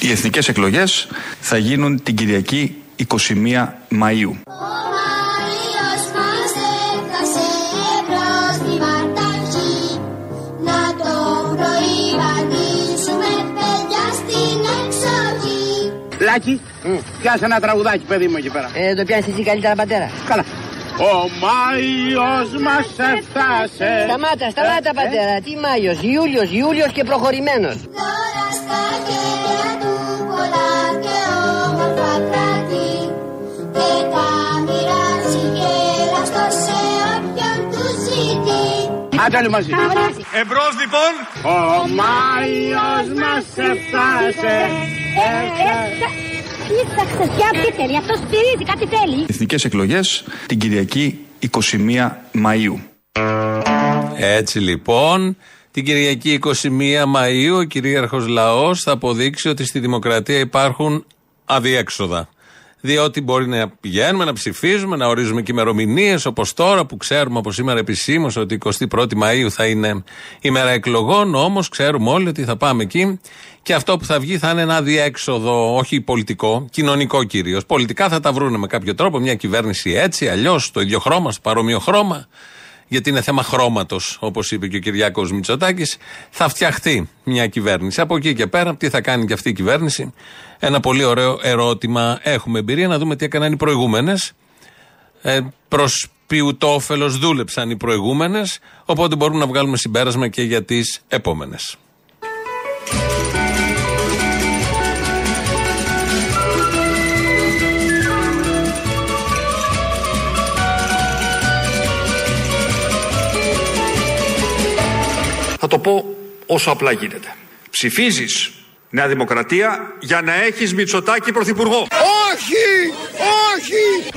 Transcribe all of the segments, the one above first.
Οι εθνικές εκλογές θα γίνουν την Κυριακή 21 Μαΐου. Λάκι, πιάσε ένα τραγουδάκι παιδί μου εκεί πέρα. Ε, το πιάνεις εσύ καλύτερα πατέρα. Καλά. Ο Μάιος μας έφτασε. Σταμάτα, σταμάτα Ε, πατέρα. Τι Μάιος, Ιούλιος, Ιούλιος και προχωρημένος. Τώρα στα χέρια του πολλά και όμορφα κράτη και τα μοιράζει γέλαστο σε όποιον του ζητεί. Άντε όλοι μαζί. Εμπρός λοιπόν. Ο Μάιος μας έφτασε. Κοίταξε, τι θέλει. Αυτό στηρίζει, κάτι θέλει. Εθνικές εκλογές την Κυριακή 21 Μαΐου. Έτσι λοιπόν, την Κυριακή 21 Μαΐου ο κυρίαρχος λαός θα αποδείξει ότι στη δημοκρατία υπάρχουν αδιέξοδα. Διότι μπορεί να πηγαίνουμε, να ψηφίζουμε, να ορίζουμε και ημερομηνίες όπως τώρα που ξέρουμε από σήμερα επισήμως ότι 21η Μαου θα είναι η μέρα εκλογών. Όμως ξέρουμε όλοι ότι θα πάμε εκεί και αυτό που θα βγει θα είναι ένα αδιέξοδο, όχι πολιτικό, κοινωνικό κυρίως. Πολιτικά θα τα βρούνε με κάποιο τρόπο, μια κυβέρνηση έτσι, αλλιώς, το ίδιο χρώμα, στο παρόμοιο χρώμα γιατί είναι θέμα χρώματος, όπως είπε και ο Κυριάκος Μητσοτάκης, θα φτιαχτεί μια κυβέρνηση. Από εκεί και πέρα, τι θα κάνει και αυτή η κυβέρνηση. Ένα πολύ ωραίο ερώτημα. Έχουμε εμπειρία να δούμε τι έκαναν οι προηγούμενες. Ε, Προς ποιου το όφελος δούλεψαν οι προηγούμενες. Οπότε μπορούμε να βγάλουμε συμπέρασμα και για τις επόμενες. Το πω όσο απλά γίνεται. Ψηφίζεις Νέα Δημοκρατία για να έχεις Μητσοτάκη πρωθυπουργό. Όχι! Όχι!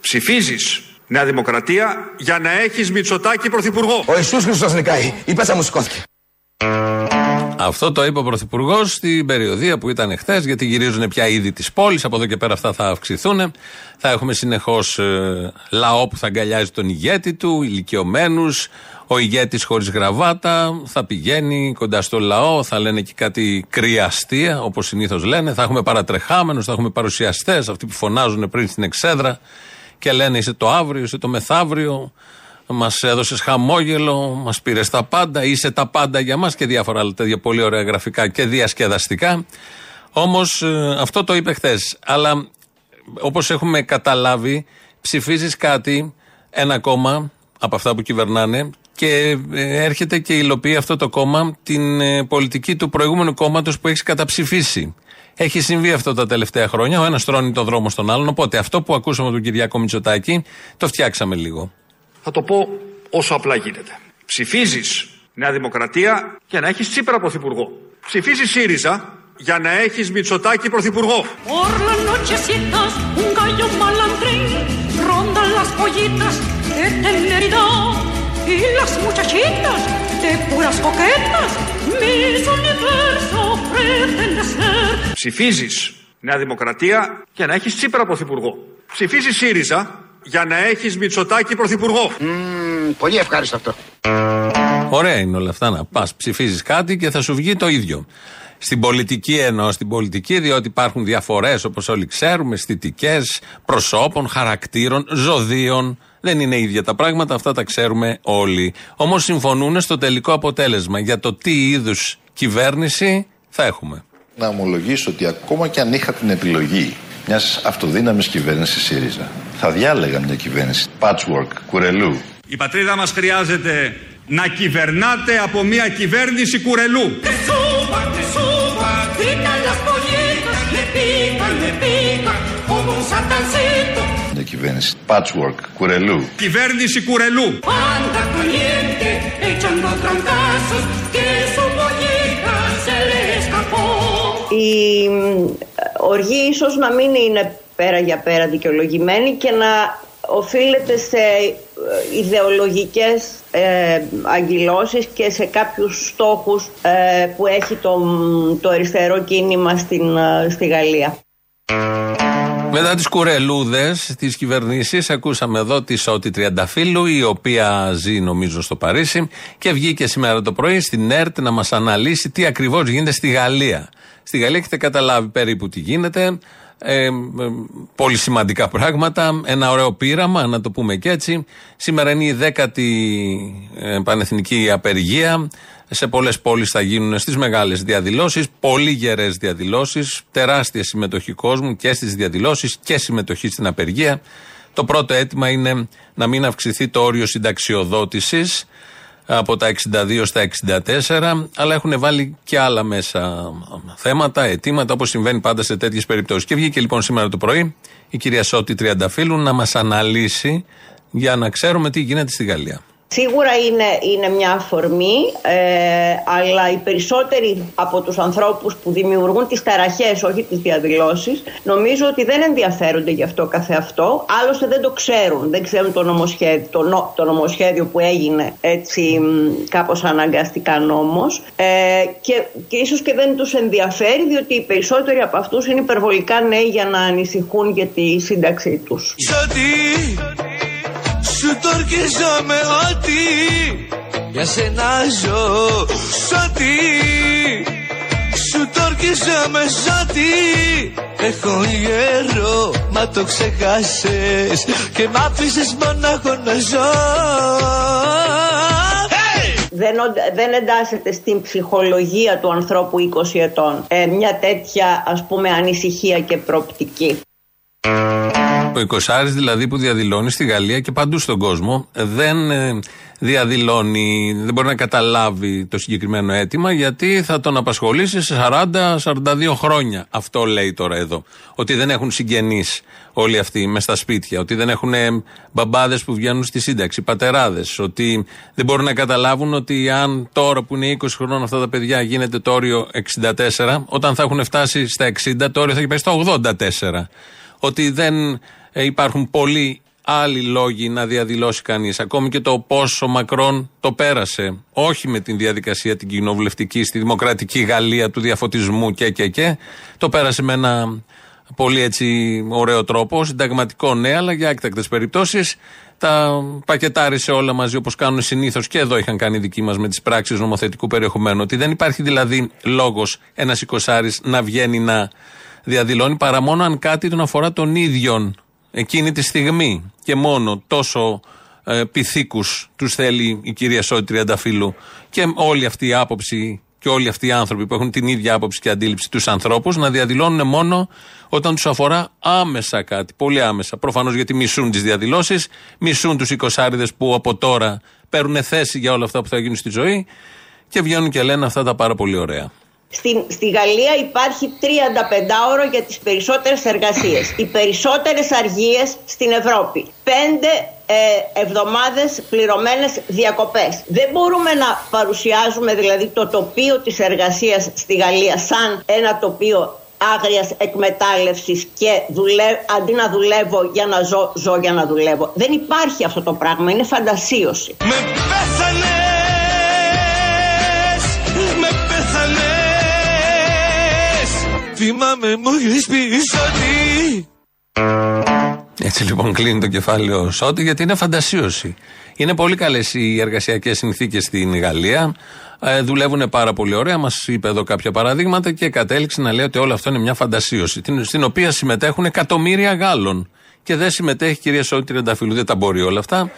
Ψηφίζεις Νέα Δημοκρατία για να έχεις Μητσοτάκη πρωθυπουργό. Ο Ιησούς Χριστός νικάει. Η πέτσα μου σηκώθηκε. Αυτό το είπε ο Πρωθυπουργός στην περιοδία που ήταν χθες, γιατί γυρίζουν πια είδη τη πόλη. Από εδώ και πέρα αυτά θα αυξηθούν. Θα έχουμε συνεχώς λαό που θα αγκαλιάζει τον ηγέτη του, ηλικιωμένους. Ο ηγέτης χωρίς γραβάτα θα πηγαίνει κοντά στο λαό, θα λένε και κάτι κρύα αστεία, όπως συνήθως λένε. Θα έχουμε παρατρεχάμενους, θα έχουμε παρουσιαστές, αυτοί που φωνάζουν πριν στην εξέδρα και λένε είσαι το αύριο, είσαι το μεθαύριο. Μας έδωσες χαμόγελο, μας πήρες τα πάντα, είσαι τα πάντα για μας και διάφορα άλλα τέτοια πολύ ωραία γραφικά και διασκεδαστικά. Όμως αυτό το είπε χθες. Αλλά όπως έχουμε καταλάβει, ψηφίζεις κάτι, ένα κόμμα από αυτά που κυβερνάνε και ε, έρχεται και υλοποιεί αυτό το κόμμα την ε, πολιτική του προηγούμενου κόμματος που έχεις καταψηφίσει. Έχει συμβεί αυτό τα τελευταία χρόνια. Ο ένας τρώνει το δρόμο στον άλλον. Οπότε αυτό που ακούσαμε από τον Κυριάκο Μητσοτάκη το φτιάξαμε λίγο. Θα το πω όσο απλά γίνεται. Ψηφίζεις Νέα Δημοκρατία για να έχεις Τσίπρα πρωθυπουργό. Ψηφίζεις ΣΥΡΙΖΑ για να έχεις Μητσοτάκη πρωθυπουργό. Por las nochecitas, un gallo malandrín ronda las pollitas de temeridad y las muchachitas de puras coquetas, mis universo pretende ser. Ψηφίζεις Νέα Δημοκρατία για να έχεις Τσίπρα πρωθυπουργό. Ψηφίζεις ΣΥΡΙΖΑ για να έχεις Μητσοτάκη πρωθυπουργό. Μμμ, πολύ ευχάριστο αυτό. Ωραία είναι όλα αυτά να πας ψηφίζεις κάτι και θα σου βγει το ίδιο. Στην πολιτική εννοώ, στην πολιτική, διότι υπάρχουν διαφορές όπως όλοι ξέρουμε, αισθητικές, προσώπων, χαρακτήρων, ζωδίων. Δεν είναι ίδια τα πράγματα, αυτά τα ξέρουμε όλοι. Όμως συμφωνούν στο τελικό αποτέλεσμα για το τι είδους κυβέρνηση θα έχουμε. Να ομολογήσω ότι ακόμα και αν είχα την επιλογή μιας αυτοδύναμης κυβέρνησης ΣΥΡΙΖΑ, θα διάλεγα μια κυβέρνηση patchwork, κουρελού. Η πατρίδα μας χρειάζεται να κυβερνάτε από μια κυβέρνηση κουρελού. Que suba, que suba, gritan las pollitas, me pican, me pican, como un satancito. Μια κυβέρνηση patchwork, κουρελού. Κυβέρνηση κουρελού. Anda caliente, echando trancazos, que su pollita se le escapó. Η μ, οργή ίσως να μην είναι πέρα για πέρα δικαιολογημένη και να οφείλεται σε ε, ιδεολογικές ε, αγκυλώσεις και σε κάποιους στόχους ε, που έχει το, το αριστερό κίνημα στην, ε, στη Γαλλία. Μετά τις κουρελούδες της κυβερνήσης, ακούσαμε εδώ τη Σότη Τριανταφύλου, η οποία ζει νομίζω στο Παρίσι και βγήκε σήμερα το πρωί στην ΕΡΤ να μας αναλύσει τι ακριβώς γίνεται στη Γαλλία. Στη Γαλλία έχετε καταλάβει περίπου τι γίνεται. Ε, ε, πολύ σημαντικά πράγματα. Ένα ωραίο πείραμα, να το πούμε και έτσι. Σήμερα είναι η δέκατη ε, πανεθνική απεργία. Σε πολλές πόλεις θα γίνουν στις μεγάλες διαδηλώσεις. Πολύ γερές διαδηλώσεις. Τεράστια συμμετοχή κόσμου και στις διαδηλώσεις και συμμετοχή στην απεργία. Το πρώτο αίτημα είναι να μην αυξηθεί το όριο συνταξιοδότησης από τα 62 στα 64, αλλά έχουν βάλει και άλλα μέσα θέματα, αιτήματα, όπως συμβαίνει πάντα σε τέτοιες περιπτώσεις. Και βγήκε λοιπόν σήμερα το πρωί η κυρία Σώτη Τριανταφύλου να μας αναλύσει για να ξέρουμε τι γίνεται στη Γαλλία. Σίγουρα είναι, είναι μια αφορμή, ε, αλλά οι περισσότεροι από τους ανθρώπους που δημιουργούν τις ταραχές, όχι τις διαδηλώσεις, νομίζω ότι δεν ενδιαφέρονται γι' αυτό καθεαυτό, άλλωστε δεν το ξέρουν, δεν ξέρουν το νομοσχέδιο, το, νο- το νομοσχέδιο που έγινε έτσι μ, κάπως αναγκαστικά νόμος. Ε, και, και ίσως και δεν τους ενδιαφέρει διότι οι περισσότεροι από αυτούς είναι υπερβολικά νέοι για να ανησυχούν για τη σύνταξή τους. Σου το ορκίζομαι ότι για σένα ζω Σ' Σου το ορκίζομαι ότι Έχω γέρο μα το ξεχάσες Και μ' άφησες μονάχο να ζω. Δεν, οντα- δεν εντάσσεται στην ψυχολογία του ανθρώπου 20 ετών. Ε, μια τέτοια ας πούμε ανησυχία και προοπτική. Ο Οικοσάρη δηλαδή που διαδηλώνει στη Γαλλία και παντού στον κόσμο δεν ε, διαδηλώνει, δεν μπορεί να καταλάβει το συγκεκριμένο αίτημα γιατί θα τον απασχολήσει σε 40-42 χρόνια. λέει τώρα εδώ. Ότι δεν έχουν συγγενείς όλοι αυτοί μες στα σπίτια, ότι δεν έχουν μπαμπάδες που βγαίνουν στη σύνταξη, πατεράδες, ότι δεν μπορούν να καταλάβουν ότι αν τώρα που είναι 20 χρόνων αυτά τα παιδιά γίνεται το όριο 64, όταν θα έχουν φτάσει στα 60 το όριο θα έχει πάει στα 84 ότι δεν ε, υπάρχουν πολλοί άλλοι λόγοι να διαδηλώσει κανείς. Ακόμη και το πόσο Μακρόν το πέρασε. Όχι με την διαδικασία την κοινοβουλευτική στη δημοκρατική Γαλλία του διαφωτισμού και και και. Το πέρασε με ένα πολύ έτσι ωραίο τρόπο, συνταγματικό ναι, αλλά για έκτακτες περιπτώσεις. Τα πακετάρισε όλα μαζί όπως κάνουν συνήθως και εδώ είχαν κάνει δικοί μας με τις πράξεις νομοθετικού περιεχομένου. Ότι δεν υπάρχει δηλαδή λόγος ένας εικοσάρης να βγαίνει να διαδηλώνει παρά μόνο αν κάτι τον αφορά τον ίδιον εκείνη τη στιγμή και μόνο τόσο ε, πυθίκους τους θέλει η κυρία Σότη Τριανταφύλου και όλη αυτή η άποψη και όλοι αυτοί οι άνθρωποι που έχουν την ίδια άποψη και αντίληψη τους ανθρώπους να διαδηλώνουν μόνο όταν τους αφορά άμεσα κάτι, πολύ άμεσα. Προφανώς γιατί μισούν τις διαδηλώσεις, μισούν τους οικοσάριδες που από τώρα παίρνουν θέση για όλα αυτά που θα γίνουν στη ζωή και βγαίνουν και λένε αυτά τα πάρα πολύ ωραία. Στην, στη Γαλλία υπάρχει 35 ώρο για τις περισσότερες εργασίες. Οι περισσότερες αργίες στην Ευρώπη. Πέντε ε, εβδομάδες πληρωμένες διακοπές. Δεν μπορούμε να παρουσιάζουμε δηλαδή το τοπίο της εργασίας στη Γαλλία σαν ένα τοπίο άγριας εκμετάλλευσης και δουλε... αντί να δουλεύω για να ζω, ζω για να δουλεύω. Δεν υπάρχει αυτό το πράγμα, είναι φαντασίωση. Με πέθανες Θυμάμαι μόλις πεις ότι Έτσι λοιπόν κλείνει το κεφάλαιο Σότη γιατί είναι φαντασίωση. Είναι πολύ καλές οι εργασιακές συνθήκες στην Γαλλία. Ε, δουλεύουν πάρα πολύ ωραία. Μας είπε εδώ κάποια παραδείγματα και κατέληξε να λέει ότι όλο αυτό είναι μια φαντασίωση. την- Στην οποία συμμετέχουν εκατομμύρια Γάλλων. Και δεν συμμετέχει η κυρία Σότη Τριανταφυλλού. Δεν τα μπορεί όλα αυτά.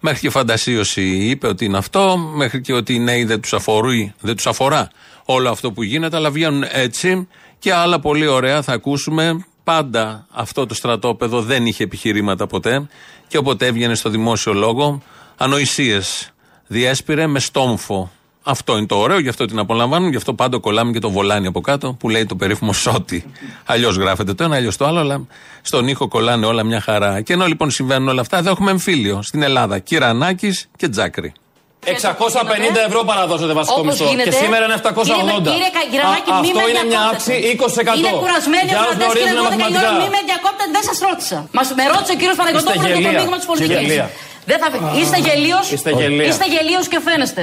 Μέχρι και φαντασίωση είπε ότι είναι αυτό. Μέχρι και ότι οι νέοι δεν τους δεν τους αφορά όλο αυτό που γίνεται. Αλλά βγαίνουν έτσι. Και άλλα πολύ ωραία θα ακούσουμε πάντα αυτό το στρατόπεδο δεν είχε επιχειρήματα ποτέ και όποτε έβγαινε στο δημόσιο λόγο ανοησίες διέσπηρε με στόμφο. Αυτό είναι το ωραίο, γι' αυτό την απολαμβάνουν, γι' αυτό πάντα κολλάμε και το βολάνι από κάτω που λέει το περίφημο σώτη. Αλλιώς γράφεται το ένα, αλλιώς το άλλο, αλλά στον ήχο κολλάνε όλα μια χαρά. Και ενώ λοιπόν συμβαίνουν όλα αυτά, εδώ έχουμε εμφύλιο στην Ελλάδα. Κυρανάκης και Τζάκρη. 650 ευρώ παραδώσατε βασικό Όπως μισθό. γίνεται. Και σήμερα είναι 780. Κύριε, κύριε Καγγυρανάκη, Α, μη αυτό με είναι μια διακόπτετε. αύξηση 20%. Είναι κουρασμένοι οι Για όσους ακροατές κύριε γνωρίζουν 12 η ώρα, μαθηματικά. μη με διακόπτετε, δεν σας ρώτησα. Μας με ρώτησε ο κύριος Παναγιώτοπουλος για το γελία. μείγμα της Είστε πολιτικής. γελία. Δεν θα... Είστε γελίος. Είστε γελία. Είστε γελίος και φαίνεστε.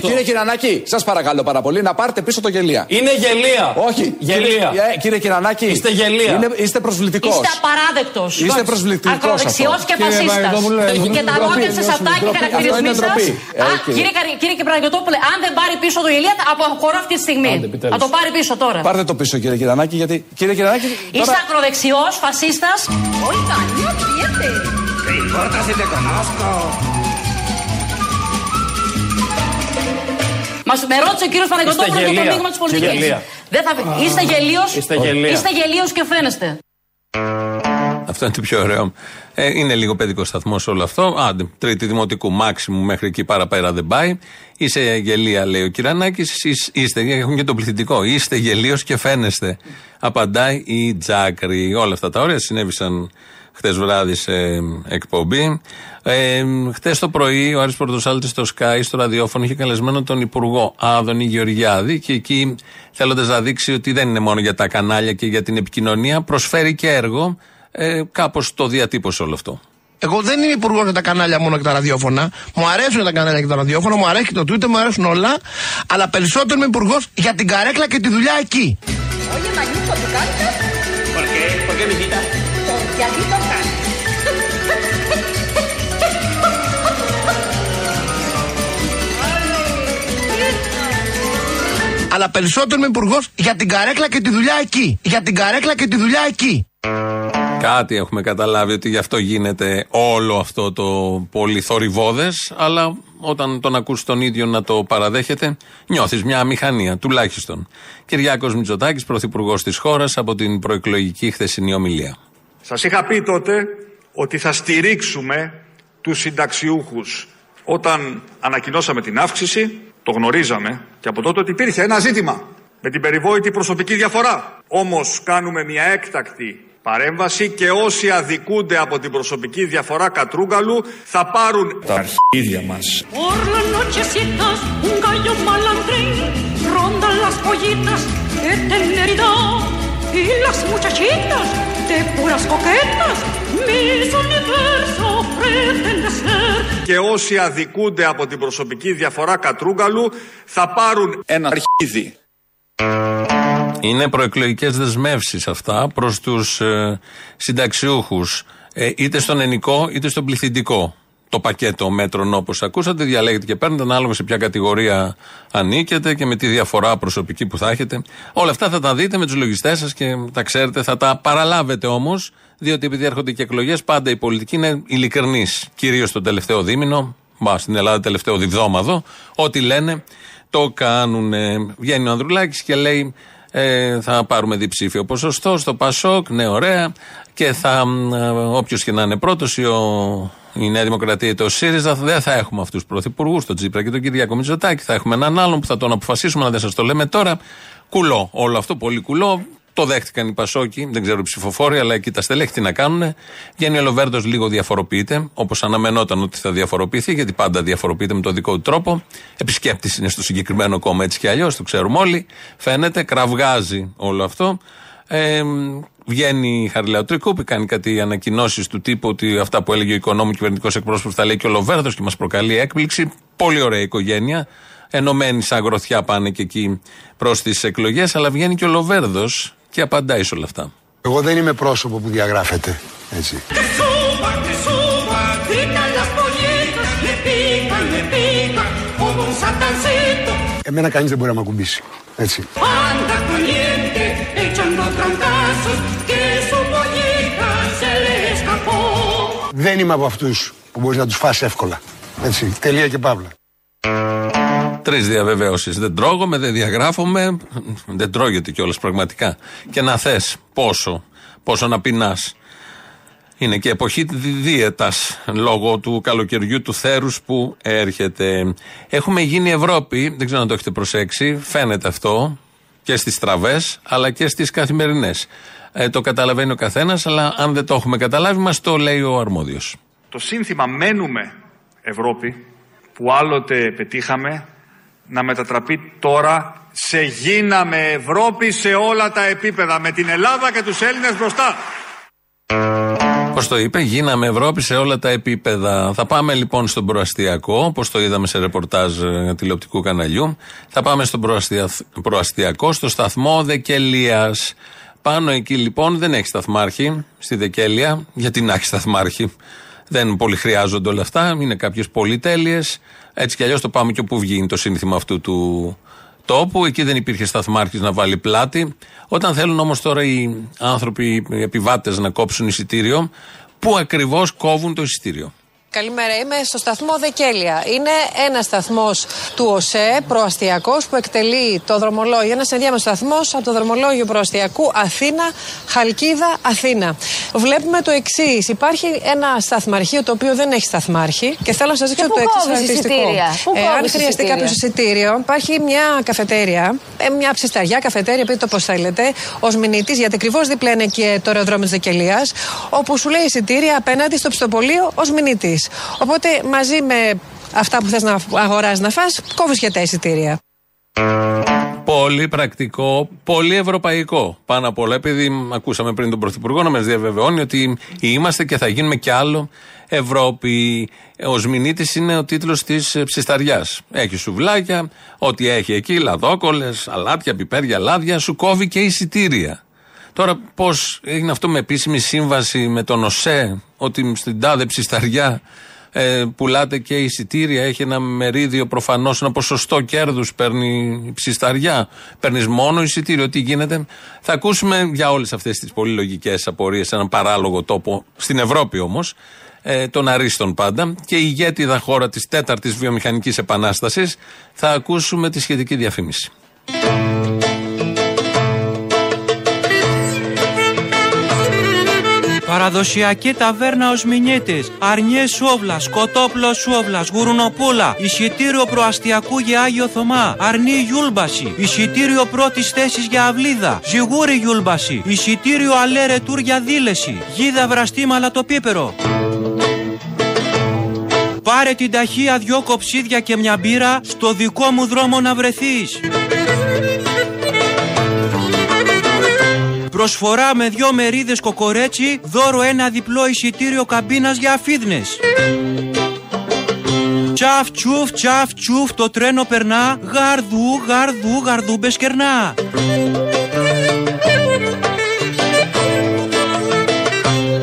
Κύριε Κυρανάκη, σας παρακαλώ πάρα πολύ να πάρετε πίσω το γελία. Είναι γελία. Όχι, Γελία. Κύριε, ε, κύριε Κυρανάκη. Είστε γελία. Είναι, είστε προσβλητικός. Είστε απαράδεκτος. Είστε προσβλητικός Ακροδεξιός αυτό. και Κύριε φασίστας. Παπαδόπουλε, είναι Και τα ντροπή, λόγια σας είναι αυτά και οι ντροπή. χαρακτηρισμοί Αυτό είναι σας. ντροπή. Ε, Α, κύριε. Κύριε Καρι- Κύριε Παναγιώτοπουλε, αν δεν πάρει πίσω το γελία, θα αποχωρώ αυτή τη στιγμή. Άντε, επιτέλους. Θα το πάρει πίσω τώρα. Πάρτε το πίσω, κύριε Κυρανάκη, γιατί. Κύριε Κυρανάκη. Είστε ακροδεξιός, φασίστας. Oiga, no pierde. ¿Qué importa si te conozco? Μας με ρώτησε ο κύριος Παναγιώτοπουλος για το γελία. μείγμα της πολιτικής. Γελία. Δεν θα... Είστε γελίος. Είστε γελία. Είστε γελίος και φαίνεστε. Αυτό είναι το πιο ωραίο. Ε, είναι λίγο παιδικός σταθμός όλο αυτό. Άντε, τρίτη δημοτικού, μάξιμου μέχρι εκεί παραπέρα δεν πάει. Είσαι γελία, λέει ο Κυρανάκης. Είστε, έχουν και το πληθυντικό. Είστε γελίος και φαίνεστε. Απαντάει η Τζάκρη. Όλα αυτά τα ωραία συνέβησαν χτε βράδυ σε εκπομπή. Ε, χτε το πρωί ο Άρης Πορτοσάλτης στο Sky, στο ραδιόφωνο, είχε καλεσμένο τον Υπουργό Άδωνη Γεωργιάδη και εκεί θέλοντας να δείξει ότι δεν είναι μόνο για τα κανάλια και για την επικοινωνία, προσφέρει και έργο. Ε, Κάπως το διατύπωσε όλο αυτό. Εγώ δεν είμαι υπουργός για τα κανάλια μόνο και τα ραδιόφωνα. Μου αρέσουν τα κανάλια και τα ραδιόφωνα, μου αρέσει και το Twitter, μου αρέσουν όλα. Αλλά περισσότερο είμαι υπουργός για την καρέκλα και τη δουλειά εκεί. Oye, Mayuco, ¿tú cantas? ¿Por qué? ¿Por qué, mijita? Porque aquí; Αλλά περισσότερο είμαι υπουργός για την καρέκλα και τη δουλειά εκεί. Για την καρέκλα και τη δουλειά εκεί. Κάτι έχουμε καταλάβει ότι γι' αυτό γίνεται όλο αυτό το πολύ θορυβόδε, αλλά όταν τον ακούς τον ίδιο να το παραδέχεται, νιώθεις μια αμηχανία, τουλάχιστον. Κυριάκος Μητσοτάκης, πρωθυπουργός της χώρας, από την προεκλογική χθεσινή ομιλία. Σας είχα πει τότε ότι θα στηρίξουμε τους συνταξιούχους. Όταν ανακοινώσαμε την αύξηση, το γνωρίζαμε και από τότε ότι υπήρχε ένα ζήτημα με την περιβόητη προσωπική διαφορά. Όμως κάνουμε μια έκτακτη παρέμβαση και όσοι αδικούνται από την προσωπική διαφορά κατρούγκαλου θα πάρουν τα αρχίδια μας. Por las nochecitas un gallo malandrín ronda las pollitas de teneridad y las muchachitas de puras coquetas mis universo pretende ser Και όσοι αδικούνται από την προσωπική διαφορά κατρούγκαλου θα πάρουν ένα αρχίδι. Είναι προεκλογικές δεσμεύσεις αυτά προς τους ε, συνταξιούχους, ε, είτε στον ενικό είτε στον πληθυντικό. Το πακέτο μέτρων όπως ακούσατε διαλέγετε και παίρνετε ανάλογα σε ποια κατηγορία ανήκετε και με τη διαφορά προσωπική που θα έχετε. Όλα αυτά θα τα δείτε με τους λογιστές σας και τα ξέρετε, θα τα παραλάβετε όμως, διότι επειδή έρχονται και εκλογές, πάντα η πολιτική είναι ειλικρινή. Κυρίως το τελευταίο δίμηνο, μπα στην Ελλάδα τελευταίο διβδόμαδο, ό,τι λένε το κάνουν. Βγαίνει ο Ανδρουλάκης και λέει ε, θα πάρουμε διψήφιο ποσοστό στο Πασόκ, ναι, ωραία. Και θα, όποιος και να είναι πρώτος, η Νέα Δημοκρατία ή το ΣΥΡΙΖΑ, δεν θα έχουμε αυτούς τους πρωθυπουργούς, τον Τζίπρα και τον Κυριακό Μητσοτάκη. Θα έχουμε έναν άλλον που θα τον αποφασίσουμε, αλλά δεν σας το λέμε τώρα. Κουλό. Όλο αυτό πολύ κουλό. Το δέχτηκαν οι Πασόκοι, δεν ξέρω οι ψηφοφόροι, αλλά εκεί τα στελέχη τι να κάνουν. Βγαίνει ο Λοβέρδο λίγο διαφοροποιείται, όπως αναμενόταν ότι θα διαφοροποιηθεί, γιατί πάντα διαφοροποιείται με τον δικό του τρόπο. Επισκέπτης είναι στο συγκεκριμένο κόμμα έτσι κι αλλιώς, το ξέρουμε όλοι. Φαίνεται, κραυγάζει όλο αυτό. Ε, βγαίνει η Χαριλάου Τρικούπη, κάνει κάτι ανακοινώσεις του τύπου ότι αυτά που έλεγε ο οικονόμου κυβερνητικός εκπρόσωπος τα λέει και ο Λοβέρδος και μας προκαλεί έκπληξη. Πολύ ωραία οικογένεια. Ενωμένοι σαν γροθιά πάνε και εκεί προς τις εκλογές, αλλά βγαίνει και ο Λοβέρδος και απαντάει σε όλα αυτά. Εγώ δεν είμαι πρόσωπο που διαγράφεται. Έτσι. que suba, que suba gritan las pollitas le pican, le pican como un satancito Εμένα κανείς δεν μπορεί να με ακουμπήσει. Έτσι. Δεν είμαι από αυτούς που μπορείς να τους φας εύκολα. Έτσι. Τελεία και παύλα. Τρεις διαβεβαίωσει. Δεν τρώγομαι, δεν διαγράφομαι. Δεν τρώγεται κιόλας πραγματικά. Και να θες πόσο, πόσο να πεινάς. Είναι και εποχή δίαιτας λόγω του καλοκαιριού του θέρους που έρχεται. Έχουμε γίνει Ευρώπη, δεν ξέρω αν το έχετε προσέξει, φαίνεται αυτό. Και στις τραβές, αλλά και στις καθημερινές. Ε, το καταλαβαίνει ο καθένας, αλλά αν δεν το έχουμε καταλάβει, μας το λέει ο αρμόδιος. Το σύνθημα «Μένουμε Ευρώπη» που άλλοτε πετύχαμε να μετατραπεί τώρα σε γίναμε Ευρώπη σε όλα τα επίπεδα με την Ελλάδα και τους Έλληνες μπροστά. Πώς το είπε, γίναμε Ευρώπη σε όλα τα επίπεδα. Θα πάμε λοιπόν στον προαστιακό, όπω το είδαμε σε ρεπορτάζ ε, τηλεοπτικού καναλιού. Θα πάμε στον προαστια... προαστιακό, στο σταθμό Δεκελίας. Πάνω εκεί λοιπόν δεν έχει σταθμάρχη στη Δεκέλεια. Γιατί να έχει σταθμάρχη; Δεν πολύ χρειάζονται όλα αυτά. Είναι κάποιες πολυτέλειες. Έτσι κι αλλιώς το πάμε και όπου βγει το σύνθημα αυτού του τόπου. Εκεί δεν υπήρχε σταθμάρχης να βάλει πλάτη. Όταν θέλουν όμως τώρα οι άνθρωποι, οι επιβάτες να κόψουν εισιτήριο, πού ακριβώς κόβουν το εισιτήριο; Καλημέρα, είμαι στο σταθμό Δεκέλια. Είναι ένας σταθμός του ΟΣΕ, προαστιακός, που εκτελεί το δρομολόγιο. Ένας ενδιάμεσος σταθμός από το δρομολόγιο προαστιακού Αθήνα, Χαλκίδα, Αθήνα. Βλέπουμε το εξής. Υπάρχει ένα σταθμαρχείο το οποίο δεν έχει σταθμάρχη και θέλω να σας δείξω Και πού το εξής κόβεις χαρακτηριστικό. εισιτήρια; Πού Ε, αν κόβεις χρειαστεί εισιτήρια; κάποιο εισιτήριο, υπάρχει μια καφετέρια, ε, μια ψισταριά καφετέρια, πείτε το πώς θέλετε, ως μηνύτης, γιατί ακριβώς δίπλα είναι και το αεροδρόμιο της Δεκελία, όπου σου λέει εισιτήρια απέναντι στο πιστοπολείο ως μηνύτης. Οπότε μαζί με αυτά που θες να αγοράζεις να φας, κόβεις και τα εισιτήρια. Πολύ πρακτικό, πολύ ευρωπαϊκό. Πάνω απ' όλα, επειδή μ, ακούσαμε πριν τον Πρωθυπουργό να μας διαβεβαιώνει ότι είμαστε και θα γίνουμε κι άλλο Ευρώπη. Ο Μινίτη είναι ο τίτλος της ψισταριάς. Έχει σουβλάκια, ό,τι έχει εκεί, λαδόκολες, αλάτια, πιπέρια, λάδια, σου κόβει και εισιτήρια. Τώρα, πώς έγινε αυτό με επίσημη σύμβαση με τον ΟΣΕ, ότι στην τάδε ψισταριά ε, πουλάτε και εισιτήρια, έχει ένα μερίδιο προφανώς, ένα ποσοστό κέρδους παίρνει η ψισταριά. Παίρνεις μόνο εισιτήριο, τι γίνεται. Θα ακούσουμε για όλες αυτές τις πολύ λογικές απορίες σε έναν παράλογο τόπο, στην Ευρώπη όμως, ε, των Αρίστων πάντα. Και η ηγέτιδα χώρα της τέταρτης βιομηχανικής επανάστασης, θα ακούσουμε τη σχετική διαφήμιση. Παραδοσιακή ταβέρνα ο Σμηνίτης, Αρνί Σούβλας, Κοτόπλο Σούβλας, Γουρουνοπούλα, εισιτήριο προαστιακού για Άγιο Θωμά, Αρνί Γιούλμπασι, εισιτήριο πρώτης θέσης για Αυλίδα, Ζυγούρι Γιούλμπασι, εισιτήριο αλέ ρετούρ για Δήλεσι, Γίδα Βραστή με αλατοπίπερο. Πάρε την ταχεία δυο κοψίδια και μια μπύρα στο δικό μου δρόμο να βρεθείς. Προσφορά με δυο μερίδες κοκορέτσι, δώρο ένα διπλό εισιτήριο καμπίνας για αφίδνες. Τσαφ τσουφ τσαφ τσουφ το τρένο περνά, γαρδού γαρδού γαρδού μπεσκερνά.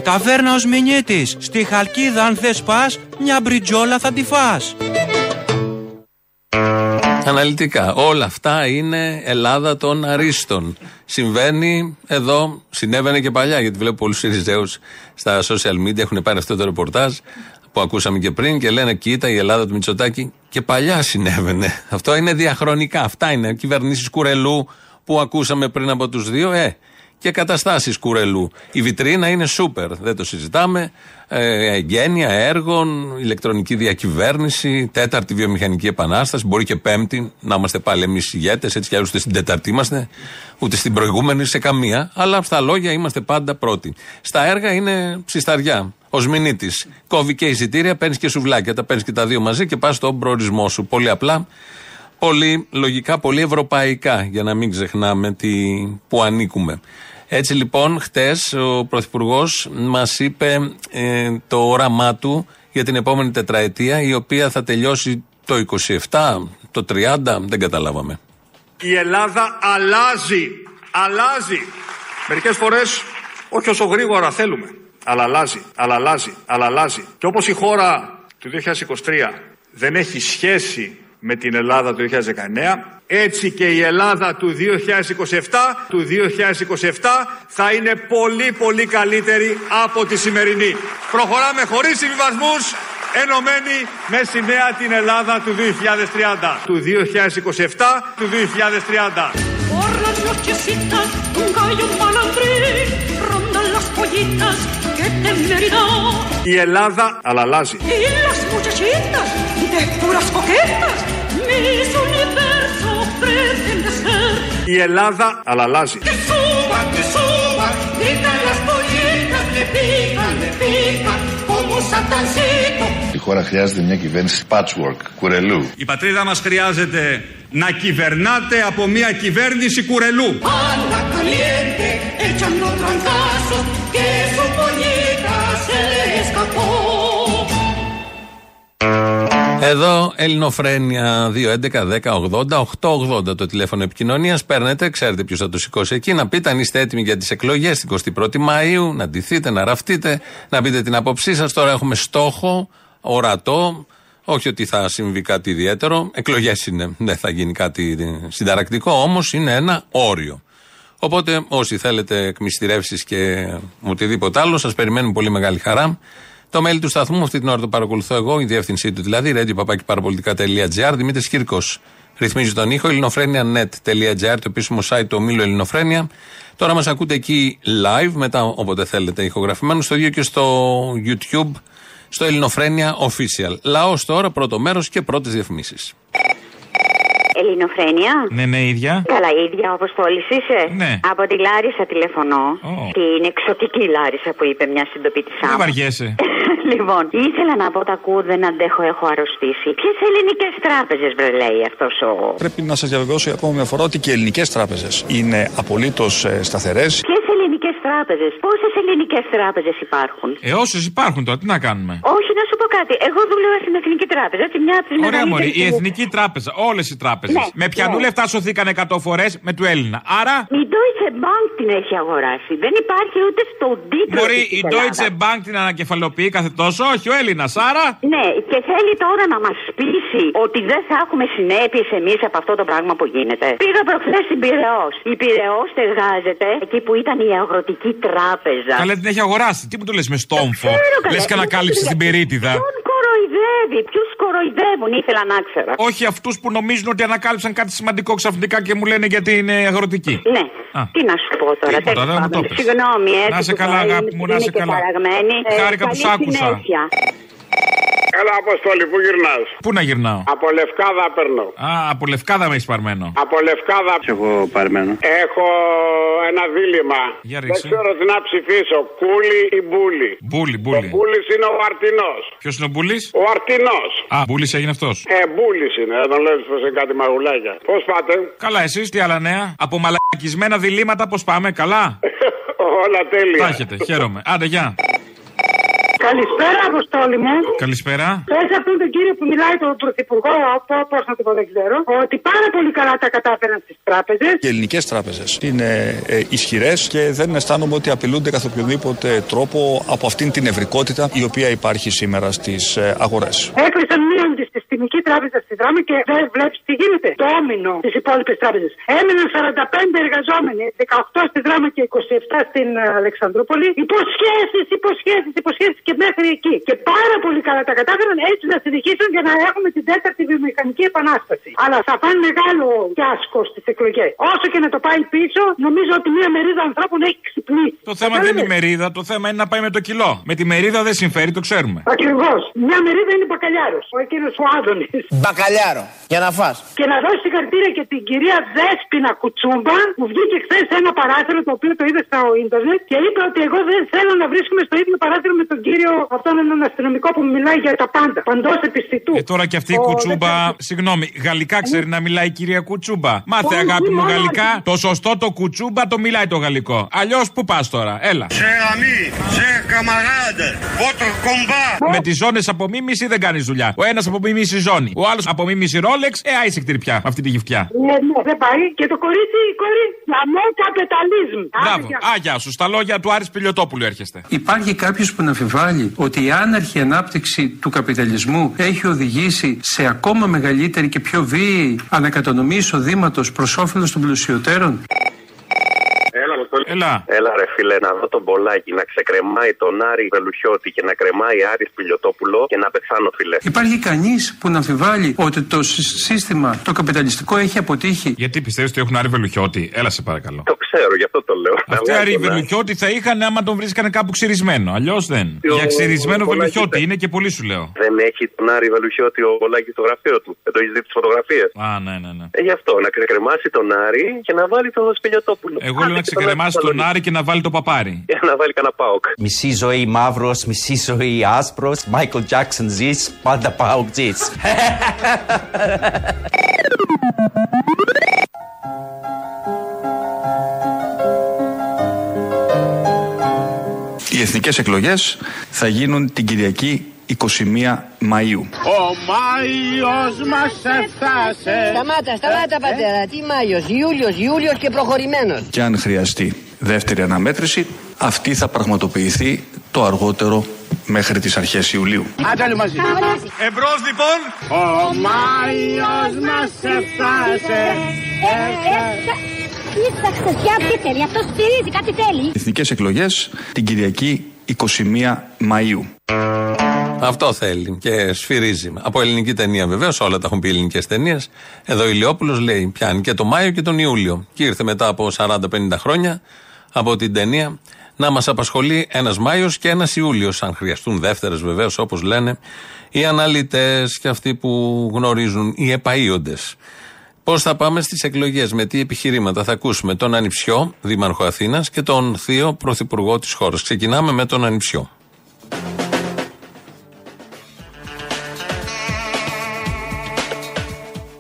Ταβέρνα ως Μινίτης, στη Χαλκίδα αν θες πας, μια μπριτζόλα θα τη φας. Αναλυτικά. Όλα αυτά είναι Ελλάδα των Αρίστων. Συμβαίνει εδώ, συνέβαινε και παλιά, γιατί βλέπω πολλούς Ιριζέους στα social media έχουν πάρει αυτό το ρεπορτάζ που ακούσαμε και πριν και λένε: Κοίτα, η Ελλάδα του Μητσοτάκη και παλιά συνέβαινε. Αυτό είναι διαχρονικά. Αυτά είναι. Κυβερνήσεις κουρελού που ακούσαμε πριν από τους δύο. Ε, και καταστάσεις κουρελού. Η βιτρίνα είναι σούπερ, δεν το συζητάμε. Ε, εγγένεια έργων, ηλεκτρονική διακυβέρνηση, τέταρτη βιομηχανική επανάσταση, μπορεί και πέμπτη, να είμαστε πάλι εμείς ηγέτες, έτσι κι αλλιώ ούτε στην τεταρτή είμαστε, ούτε στην προηγούμενη, σε καμία. Αλλά στα λόγια είμαστε πάντα πρώτοι. Στα έργα είναι ψισταριά. Ο Μινίτη κόβει και εισιτήρια, παίρνεις και σουβλάκια. Τα παίρνεις και τα δύο μαζί και πας στον προορισμό σου. Πολύ απλά πολύ λογικά, πολύ ευρωπαϊκά, για να μην ξεχνάμε τι, που ανήκουμε. Έτσι λοιπόν, χτες ο Πρωθυπουργός μας είπε ε, το όραμά του για την επόμενη τετραετία, η οποία θα τελειώσει το 27, το 30, δεν καταλάβαμε. Η Ελλάδα αλλάζει. Αλλάζει. Μερικές φορές όχι όσο γρήγορα θέλουμε. Αλλά αλλάζει, αλλά αλλάζει, αλλά αλλάζει. Και όπως η χώρα του 2023 δεν έχει σχέση με την Ελλάδα του 2019, έτσι και η Ελλάδα του 2027, του 2027 θα είναι πολύ πολύ καλύτερη από τη σημερινή. Προχωράμε χωρίς συμβιβασμούς, ενωμένοι με σημαία την Ελλάδα του 2030. Του 2027, του 2030. Por las nochecitas, un gallo malandrín ronda las pollitas que te merida. Η Ελλάδα αλλά αλλάζει. Η Ελλάδα αλλάζει τη Η χώρα χρειάζεται μια κυβέρνηση patchwork κουρελού. Η πατρίδα μας χρειάζεται να κυβερνάτε από μία κυβέρνηση κουρελού. Άρα καλύπτεται, έτσι αν το σου. Εδώ Ελληνοφρένια 2.11.10.80.880 το τηλέφωνο επικοινωνίας. Παίρνετε, ξέρετε ποιος θα το σηκώσει εκεί, να πείτε αν είστε έτοιμοι για τις εκλογές την 21η Μαου, να ντυθείτε, να ραφτείτε, να πείτε την άποψή σας. Τώρα έχουμε στόχο, ορατό, όχι ότι θα συμβεί κάτι ιδιαίτερο. Εκλογές είναι, δεν θα γίνει κάτι συνταρακτικό, όμως είναι ένα όριο. Οπότε όσοι θέλετε εκμυστηρεύσεις και οτιδήποτε άλλο, σας περιμένουν πολύ μεγάλη χαρά. Το mail του σταθμού, αυτή την ώρα το παρακολουθώ εγώ, η διεύθυνσή του δηλαδή, radio.parapolitica.gr, Δημήτρης Κύρκος. Ρυθμίζει τον ήχο, ελληνοφρένια.net.gr, το επίσημο site του ομίλου Ελληνοφρένια. Τώρα μας ακούτε εκεί live, μετά όποτε θέλετε ηχογραφημένο, στο ίδιο και στο YouTube, στο Ελληνοφρένια Official. Λαός τώρα, πρώτο μέρος και πρώτες διαφημίσεις. Ελληνοφρένια. Ναι, ναι, ίδια. Καλά, ίδια όπως Αποστόλη είσαι. Ναι. Από τη Λάρισα τηλεφωνώ. Την εξωτική Λάρισα που είπε μια συντοπίτησά Δεν μου. βαριέσαι. λοιπόν, ήθελα να πω τα ακούω, δεν αντέχω, έχω αρρωστήσει. Ποιες ελληνικές τράπεζες, βρε λέει αυτός ο. Πρέπει να σας διαβεβαιώσω για ακόμα μια φορά ότι και οι ελληνικές τράπεζες είναι απολύτως σταθερές. Ποιες ελληνικέ τράπεζες, πόσες ελληνικές τράπεζες υπάρχουν; Ε, όσες υπάρχουν τώρα, τι να κάνουμε; Όχι, να σου πω κάτι. Εγώ δούλευα στην Εθνική Τράπεζα, έτσι μια από τις Ωραία, Μωρή, η μεγαλύτερε. Εθνική Τράπεζα, όλες οι τράπεζες. Ναι, με πιανού ναι. λεφτά σωθήκαν 100 φορές με του Έλληνα. Άρα, Η Deutsche Bank την έχει αγοράσει. Δεν υπάρχει ούτε στον τίτλο. Μωρή, της η της Deutsche Ελλάδας. Bank την ανακεφαλοποιεί κάθε τόσο, όχι ο Έλληνας. Άρα, Ναι, και θέλει τώρα να μας πείσει ότι δεν θα έχουμε συνέπειες εμείς από αυτό το πράγμα που γίνεται. Πήγα προχθές στην Πυραιό. Η Πυραιό στεγάζεται εκεί που ήταν η αγροτική τράπεζα. καλά την έχει αγοράσει. Τι μου το λες με στόμφο; ξέρω, καλά. Λε και ανακάλυψες την περίτιδα. Ποιον κοροϊδεύει, ποιους κοροϊδεύουν, ήθελα να ξέρω. Όχι αυτούς που νομίζουν ότι ανακάλυψαν κάτι σημαντικό ξαφνικά και μου λένε γιατί είναι αγροτική. Ναι. Α. Τι να σου πω τώρα. Τίποτα, τέλος δεν μου το πάντων. πες. Συγγνώμη, έτσι. Να σε που καλά, θα αγάπη είμαι- μου, να είμαι σε και καλά. παραγμένη. Ε, Χάρηκα που καλή σ' άκουσα. Συνέχεια. Έλα, Αποστόλη, πού γυρνάς; Πού να γυρνάω; Από λευκάδα παίρνω. Α, από λευκάδα με έχεις παρμένο. Από λευκάδα. Έχω παρμένο. Έχω ένα δίλημα. Για Δεν ρίξε. ξέρω τι να ψηφίσω. Κούλι ή μπούλι; Μπούλι, Ο μπούλι. μπούλι είναι ο αρτινό. Ποιος είναι ο Μπούλης; Ο αρτινό. Α, Μπούλης έγινε αυτός. Ε, μπούλι είναι. Δεν τον λέω πως είναι κάτι μαγουλάκια. Πώς πάτε; Καλά, εσείς τι άλλα νέα; Από μαλακισμένα διλήμματα πώ πάμε, καλά; Όλα τέλεια. Τα έχετε, χαίρομαι. Άντε, γεια. Καλησπέρα, Αποστόλη μου. Καλησπέρα. Πες αυτόν τον κύριο που μιλάει, τον Πρωθυπουργό, πώς να το πω, δεν ξέρω, ότι πάρα πολύ καλά τα κατάφεραν στις τράπεζες. Οι ελληνικές τράπεζες είναι ε, ισχυρές και δεν αισθάνομαι ότι απειλούνται καθ' οποιοδήποτε τρόπο από αυτήν την ευρικότητα η οποία υπάρχει σήμερα στις αγορές. Έκλεισαν μία αντισυστημική τράπεζα στη δρόμη και δεν βλέπεις τι γίνεται. Το όμινο στι υπόλοιπε τράπεζε. Έμειναν 45 εργαζόμενοι, 18 στη δράμα και 27 στην ε, Αλεξανδρούπολη. Υποσχέσεις, υποσχέσεις, υποσχέσεις και μέχρι εκεί. Και πάρα πολύ καλά τα κατάφεραν έτσι να συνεχίσουν για να έχουμε την τέταρτη βιομηχανική επανάσταση. Αλλά θα πάνε μεγάλο φιάσκο στις εκλογές. Όσο και να το πάει πίσω, νομίζω ότι μία μερίδα ανθρώπων έχει ξυπνήσει. Το θέμα δεν είναι η μερίδα, το θέμα είναι να πάει με το κιλό. Με τη μερίδα δεν συμφέρει, το ξέρουμε. Ακριβώς. Μια μερίδα είναι μπακαλιάρος. Ο εκείνος ο Άδωνη. Μπακαλιάρο. Για να φας. Και να δώσει συγχαρητήρια και την κυρία Δέσπινα Κουτσούμπα που βγήκε χθες σε ένα παράθυρο το οποίο το είδε στο ίντερνετ και είπε ότι εγώ δεν θέλω να βρίσκομαι στο ίδιο παράθυρο με τον κύριο αυτόν έναν αστυνομικό που μιλάει για τα πάντα. Παντός επιστητού. Ε, τώρα και αυτή η Ο- κουτσούμπα, συγγνώμη, γαλλικά ξέρει να μιλάει η κυρία κουτσούμπα. Μάθε Όχι, αγάπη μου μόνο γαλλικά. Το σωστό το κουτσούμπα το μιλάει το γαλλικό. Αλλιώς πού πας τώρα, έλα. Cher ami, cher camarade, votre combat. Με τις ζώνες απομίμηση δεν κάνεις δουλειά. Ο ένας απομίμηση ζώνη. Ο άλλος απομίμηση ρόλεξ. Ε, άισε πια με αυτή τη γυφτιά. Ναι, ναι, δεν πάει. Και το κορίτσι, η κόρη, λαμό καπιταλισμ. Μπράβο. Α, γεια σου. Στα λόγια του Άρης Πιλιοτόπουλου έρχεστε. Υπάρχει κάποιος που να αμφιβάλλει ότι η άναρχη ανάπτυξη του καπιταλισμού έχει οδηγήσει σε ακόμα μεγαλύτερη και πιο βίαιη ανακατανομή εισοδήματος προς όφελος των πλουσιωτέρων; Έλα, Αποστόλη Έλα. Έλα ρε φίλε, να δω τον Πολάκη να ξεκρεμάει τον Άρη Βελουχιώτη και να κρεμάει Άρης Πιλιοτόπουλο και να πεθάνω φίλε. Υπάρχει κανείς που να αμφιβάλλει ότι το σ- σύστημα, το καπιταλιστικό έχει αποτύχει; Γιατί πιστεύεις ότι έχουν Άρη Βελουχιώτη; Έλα σε παρακαλώ. Το ξέρω, γι' αυτό το λέω. Αυτοί Να Άρη βγάλω τον Άρη. Βελουχιώτη θα είχαν άμα τον βρίσκανε κάπου ξυρισμένο. Αλλιώς δεν. Ο- Για ξυρισμένο ο Πολάκης Βελουχιώτη δεν. είναι και πολύ σου λέω. Δεν έχει τον Άρη Βελουχιώτη ο Πολάκη στο γραφείο του. Δεν το έχει δει τις φωτογραφίες. Α, ναι, ναι, ναι. Ε, γι' αυτό, να ξεκρεμάσει τον Άρη και να βάλει τον Σπιλιοτόπουλο. Εγώ λέω να ξεκρεμάσει τον Άρη και να βάλει το παπάρι. Και να βάλει κανένα πάοκ. Μισή ζωή μαύρος, μισή ζωή άσπρος. Μάικλ Τζάξον ζεις, πάντα πάω ζεις. Οι εθνικές εκλογές θα γίνουν την Κυριακή 21 Μαΐου. Ο Μάιος μας έφτασε. Σταμάτα, σταμάτα πατέρα. Τι Μάιος, Ιούλιος, Ιούλιος και προχωρημένος. Και αν χρειαστεί δεύτερη αναμέτρηση, αυτή θα πραγματοποιηθεί το αργότερο μέχρι τις αρχές Ιουλίου. Άντε όλοι μαζί. Εμπρός λοιπόν. Ο Μάιος μας έφτασε. Κοίταξε, ποια θέλει. Αυτός στηρίζει, κάτι θέλει. Εθνικές εκλογές την Κυριακή 21 Μαΐου. Αυτό θέλει και σφυρίζει. Από ελληνική ταινία βεβαίως, όλα τα έχουν πει ελληνικές ταινίες. Εδώ ο Ηλιόπουλος λέει: Πιάνει και το Μάιο και τον Ιούλιο. Και ήρθε μετά από 40-50 χρόνια από την ταινία να μας απασχολεί ένας Μάιος και ένας Ιούλιος. Αν χρειαστούν δεύτερες βεβαίως, όπως λένε οι αναλυτές και αυτοί που γνωρίζουν, οι επαείοντε. Πώς θα πάμε στις εκλογές, με τι επιχειρήματα θα ακούσουμε τον Ανιψιό, Δήμαρχο Αθήνας, και τον Θείο Πρωθυπουργό της χώρας. Ξεκινάμε με τον Ανιψιό.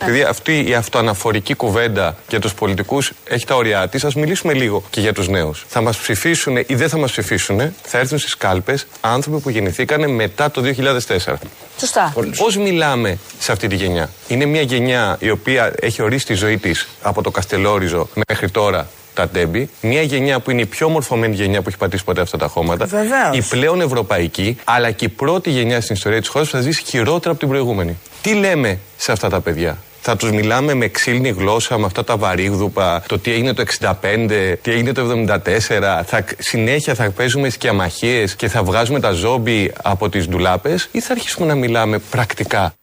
Επειδή αυτή η αυτοαναφορική κουβέντα για τους πολιτικούς έχει τα ωριά της, ας μιλήσουμε λίγο και για τους νέους. Θα μας ψηφίσουν ή δεν θα μας ψηφίσουν, θα έρθουν στι κάλπε άνθρωποι που γεννηθήκαν μετά το 2004. Σωστά. Πώς μιλάμε σε αυτή τη γενιά, Είναι μια γενιά η οποία έχει ορίσει τη ζωή της από το Καστελόριζο μέχρι τώρα τα τέμπη. Μια γενιά που είναι η πιο μορφωμένη γενιά που έχει πατήσει ποτέ αυτά τα χώματα. Βεβαίως. Η πλέον ευρωπαϊκή, αλλά και η πρώτη γενιά στην ιστορία της χώρας που θα ζήσει χειρότερα από την προηγούμενη. Τι λέμε σε αυτά τα παιδιά; Θα τους μιλάμε με ξύλινη γλώσσα, με αυτά τα βαρύγδουπα, το τι έγινε το 65, τι έγινε το 74. Θα, συνέχεια θα παίζουμε σκιαμαχίες και θα βγάζουμε τα ζόμπι από τις ντουλάπες, ή θα αρχίσουμε να μιλάμε πρακτικά.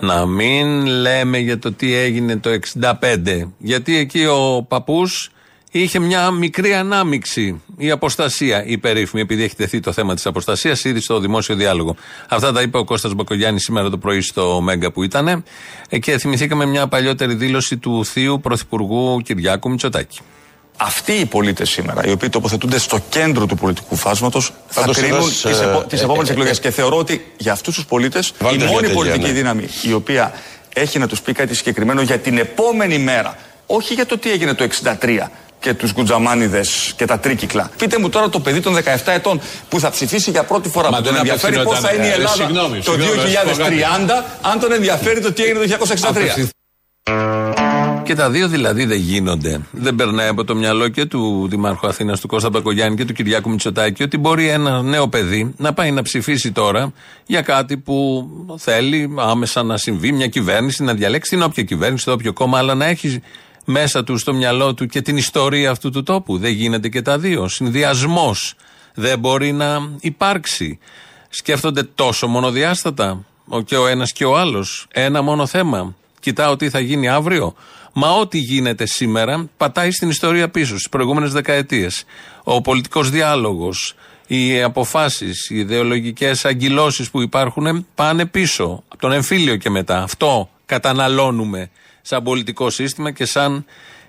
Να μην λέμε για το τι έγινε το 65. Γιατί εκεί ο παππούς είχε μια μικρή ανάμιξη. Η αποστασία, η περίφημη, επειδή έχει τεθεί το θέμα της αποστασίας ήδη στο δημόσιο διάλογο. Αυτά τα είπε ο Κώστας Μπακογιάννης σήμερα το πρωί στο Μέγκα που ήταν. Ε, Και θυμηθήκαμε μια παλιότερη δήλωση του θείου Πρωθυπουργού Κυριάκου Μητσοτάκη. Αυτοί οι πολίτες σήμερα, οι οποίοι τοποθετούνται στο κέντρο του πολιτικού φάσματος, θα Πάντως κρίνουν ένας, τις ε, επο, τις ε, επόμενες ε, εκλογές. ε, Και θεωρώ ότι για αυτούς τους πολίτες η Βάλτε μια μόνη τέτοια, πολιτική ναι. δύναμη η οποία έχει να τους πει κάτι συγκεκριμένο για την επόμενη μέρα, όχι για το τι έγινε το 63 και τους γκουτζαμάνιδες και τα τρίκυκλα. Πείτε μου τώρα το παιδί των 17 ετών που θα ψηφίσει για πρώτη φορά Μα που τον δεν ενδιαφέρει πώ απευθυνόταν, θα είναι η ε, Ελλάδα συγγνώμη, το συγγνώμη, να σου πω κάτι. 2030, αν τον ενδιαφέρει το τι έγινε το 1963. Και τα δύο δηλαδή δεν γίνονται. Δεν περνάει από το μυαλό και του Δημάρχου Αθήνας, του Κώστα Μπακογιάννη και του Κυριάκου Μητσοτάκη ότι μπορεί ένα νέο παιδί να πάει να ψηφίσει τώρα για κάτι που θέλει άμεσα να συμβεί, μια κυβέρνηση, να διαλέξει την όποια κυβέρνηση, το όποιο κόμμα, αλλά να έχει μέσα του στο μυαλό του και την ιστορία αυτού του τόπου. Δεν γίνεται και τα δύο. Συνδυασμός δεν μπορεί να υπάρξει. Σκέφτονται τόσο μονοδιάστατα ο και ο ένας και ο άλλος. Ένα μόνο θέμα. Κοιτάω τι θα γίνει αύριο. Μα ό,τι γίνεται σήμερα πατάει στην ιστορία πίσω, στις προηγούμενες δεκαετίες. Ο πολιτικός διάλογος, οι αποφάσεις, οι ιδεολογικές αγκυλώσει που υπάρχουν πάνε πίσω. Από τον εμφύλιο και μετά. Αυτό καταναλώνουμε σαν πολιτικό σύστημα και σαν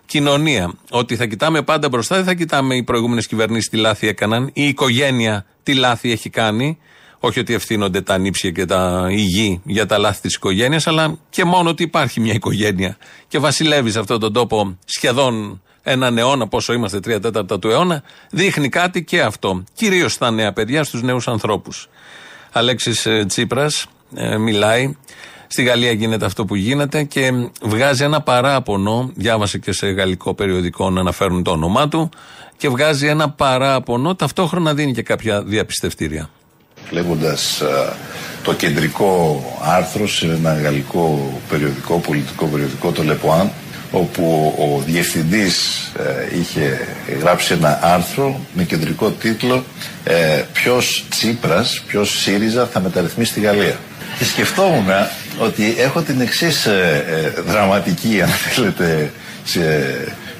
κοινωνία. Ότι θα κοιτάμε πάντα μπροστά, δεν θα κοιτάμε οι προηγούμενες κυβερνήσεις τι λάθη έκαναν, η οικογένεια τι λάθη έχει κάνει. Όχι ότι ευθύνονται τα νύψια και τα υγιή για τα λάθη της οικογένειας, αλλά και μόνο ότι υπάρχει μια οικογένεια και βασιλεύει σε αυτόν τον τόπο σχεδόν έναν αιώνα, πόσο είμαστε, τρία τέταρτα του αιώνα, δείχνει κάτι και αυτό. Κυρίως στα νέα παιδιά, στους νέους ανθρώπους. Αλέξης Τσίπρας ε, μιλάει. Στη Γαλλία γίνεται αυτό που γίνεται και βγάζει ένα παράπονο. Διάβασε και σε γαλλικό περιοδικό να αναφέρουν το όνομά του. Και βγάζει ένα παράπονο, ταυτόχρονα δίνει και κάποια διαπιστευτήρια. Λέγοντας α, το κεντρικό άρθρο σε ένα γαλλικό περιοδικό, πολιτικό περιοδικό, το Le Point, όπου ο διευθυντής ε, είχε γράψει ένα άρθρο με κεντρικό τίτλο ε, «Ποιος Τσίπρας, ποιος ΣΥΡΙΖΑ θα μεταρρυθμίσει τη Γαλλία». Και σκεφτόμουν ότι έχω την εξής δραματική, αν θέλετε, σε,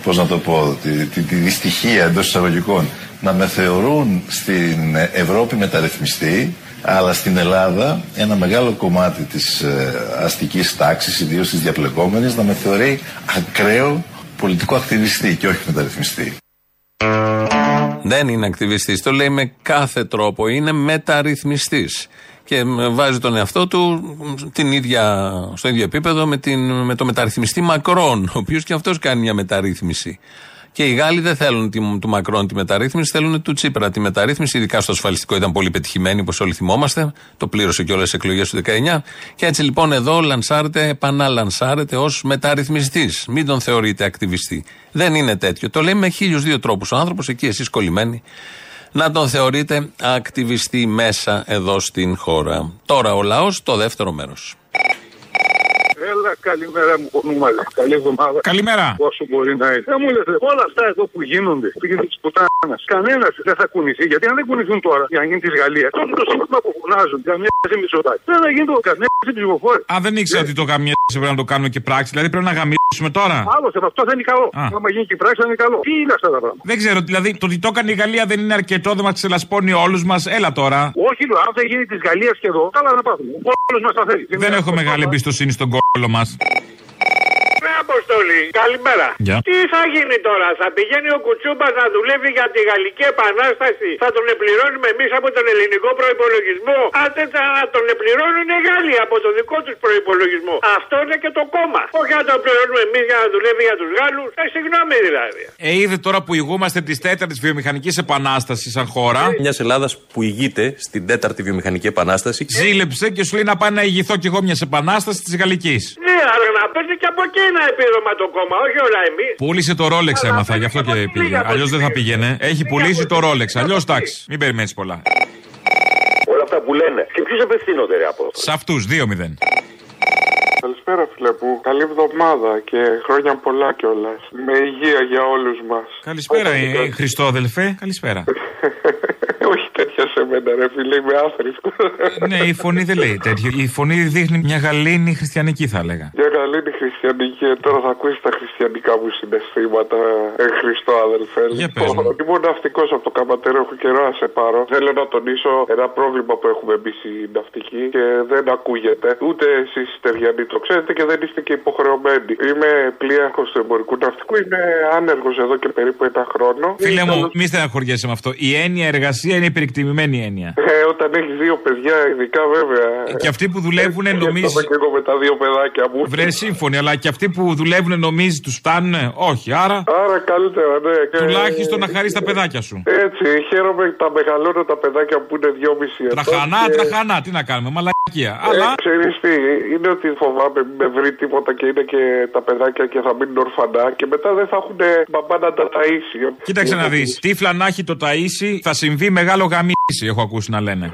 πώς να το πω, τη, τη, τη δυστυχία εντός εισαγωγικών, να με θεωρούν στην Ευρώπη μεταρρυθμιστή, αλλά στην Ελλάδα ένα μεγάλο κομμάτι της ε, αστικής τάξης, ιδίως της διαπλεκόμενης, να με θεωρεί ακραίο πολιτικό ακτιβιστή και όχι μεταρρυθμιστή. Δεν είναι ακτιβιστής. Το λέει με κάθε τρόπο. Είναι μεταρρυθμιστής. Και βάζει τον εαυτό του την ίδια, στο ίδιο επίπεδο με, την, με το μεταρρυθμιστή Μακρόν, ο οποίος και αυτός κάνει μια μεταρρύθμιση. Και οι Γάλλοι δεν θέλουν τη, του Μακρόν τη μεταρρύθμιση, θέλουν του Τσίπρα τη μεταρρύθμιση. Ειδικά στο ασφαλιστικό ήταν πολύ πετυχημένη, όπως όλοι θυμόμαστε. Το πλήρωσε και όλες τις εκλογές του 19. Και έτσι λοιπόν εδώ λανσάρεται, επαναλανσάρεται ως μεταρρυθμιστής. Μην τον θεωρείτε ακτιβιστή. Δεν είναι τέτοιο. Το λέει με χίλιους δύο τρόπους ο άνθρωπος, εκεί εσείς κολλημένοι, να τον θεωρείτε ακτιβιστή μέσα εδώ στην χώρα. Τώρα ο λαός, το δεύτερο μέρος. Έλα, καλημέρα μου κονούμαλε. Καλή εβδομάδα. Καλημέρα. Όσο μπορεί να είναι. Δεν μου λες, όλα αυτά εδώ που γίνονται, πήγαινε της πουτάνας. Κανένας δεν θα κουνηθεί. Γιατί αν δεν κουνηθούν τώρα για να γίνει της Γαλλίας, τότε το σύστημα που φωνάζουν για μια μισοτάκι. Δεν θα γίνει το καμιά ψηφοφόρη. Α, δεν ήξερα ότι το καμιά πρέπει να το κάνουμε και πράξη. Δηλαδή πρέπει να γαμίσουμε τώρα. Άλλωστε, αυτό θα είναι καλό. Α. Άμα γίνει και η πράξη θα είναι καλό. Τι είναι αυτά τα πράγματα; Δεν ξέρω, δηλαδή το ότι το έκανε η Γαλλία δεν είναι αρκετό, δεν μας ξελασπώνει όλους μας. Έλα τώρα. Όχι, λέω, αν δεν γίνει της Γαλλίας και εδώ, καλά να πάθουμε. Όλος μας τα θέλει. Δεν έχω μεγάλη εμπιστοσύνη στον κόλλο μα. Ναι, Αποστολή, καλημέρα. Γεια. Τι θα γίνει τώρα, θα πηγαίνει ο Κουτσούμπας να δουλεύει για τη Γαλλική Επανάσταση, θα τον επληρώνουμε εμείς από τον ελληνικό προπολογισμό. Αν δεν θα τον επληρώνουν οι Γάλλοι από το δικό τους προπολογισμό. Αυτό είναι και το κόμμα. Όχι να τον πληρώνουμε εμείς για να δουλεύει για τους Γάλλους. Ε, συγγνώμη δηλαδή. Ε, είδε τώρα που ηγούμαστε της τέταρτης βιομηχανικής επανάστασης σαν χώρα. Μιας Ελλάδας που ηγείται στην τέταρτη βιομηχανική επανάσταση. Ζήλεψε και σου λέει να πάει να ηγηθώ κι εγώ μιας επανάστασης της Γαλλικής. Ναι, αλλά να παίρνει και από εκεί ένα επίδομα το κόμμα, όχι όλα εμεί. Πούλησε το ρόλεξ έμαθα, γι' αυτό και πήγε. Αλλιώς δεν θα πήγαινε. Έχει πουλήσει το ρόλεξ. Αλλιώς εντάξει, μην περιμένεις πολλά. Όλα αυτά που λένε. Σε ποιου απευθύνονται, ρε από. Σε αυτούς, 2-0. Καλησπέρα, φίλε που. Καλή εβδομάδα και χρόνια πολλά κιόλας. Με υγεία για όλους μας. Καλησπέρα, ε, Χριστόδελφε. Καλησπέρα. Όχι τέτοια σε μένα, ρε φίλε, είμαι άθρηστος. ναι, η φωνή δεν λέει τέτοιο. Η φωνή δείχνει μια γαλήνη χριστιανική, θα έλεγα. Μια γαλήνη χριστιανική, ε, τώρα θα ακούσεις τα χριστιανικά μου συναισθήματα, ε, Χριστό αδελφέ. Για πες μου. Ήμουν ναυτικός από το καματέρο, έχω καιρό να σε πάρω. Θέλω να τονίσω ένα πρόβλημα που έχουμε εμείς οι ναυτικοί και δεν ακούγεται. Ούτε εσείς οι στεριανοί το ξέρετε και δεν είστε και υποχρεωμένοι. Είμαι πλοίαρχος του εμπορικού ναυτικού, είμαι άνεργος εδώ και περίπου ένα χρόνο. Φίλε μου, μη στεναχωριέσαι με αυτό. Η έννοια εργασία είναι υπερεκτιμημένη έννοια. Ε, όταν έχεις δύο παιδιά, ειδικά βέβαια. Και αυτοί που δουλεύουν Ε, νομίζει. και εγώ με τα δύο παιδάκια μου. Βρε σύμφωνοι, αλλά και αυτοί που δουλεύουν νομίζει τους φτάνουν. Όχι, άρα. Άρα καλύτερα, ναι. Και... Τουλάχιστον να χαρείς τα παιδάκια σου. Έτσι, χαίρομαι τα μεγαλώνω τα παιδάκια που είναι δυόμιση ετών. Τραχανά, και- τραχανά, τι να κάνουμε, μαλακία. Αλλά. Ε, ξέρεις τι, είναι ότι φοβάμαι μην με βρει τίποτα και είναι και τα παιδάκια και θα μείνουν ορφανά και μετά δεν θα έχουν μπαμπά να τα ταΐσει. Κοίταξε να δεις. Τι φλανάχι το ταΐσι θα συμβεί μεγάλο γαμίσι, έχω ακούσει να λένε.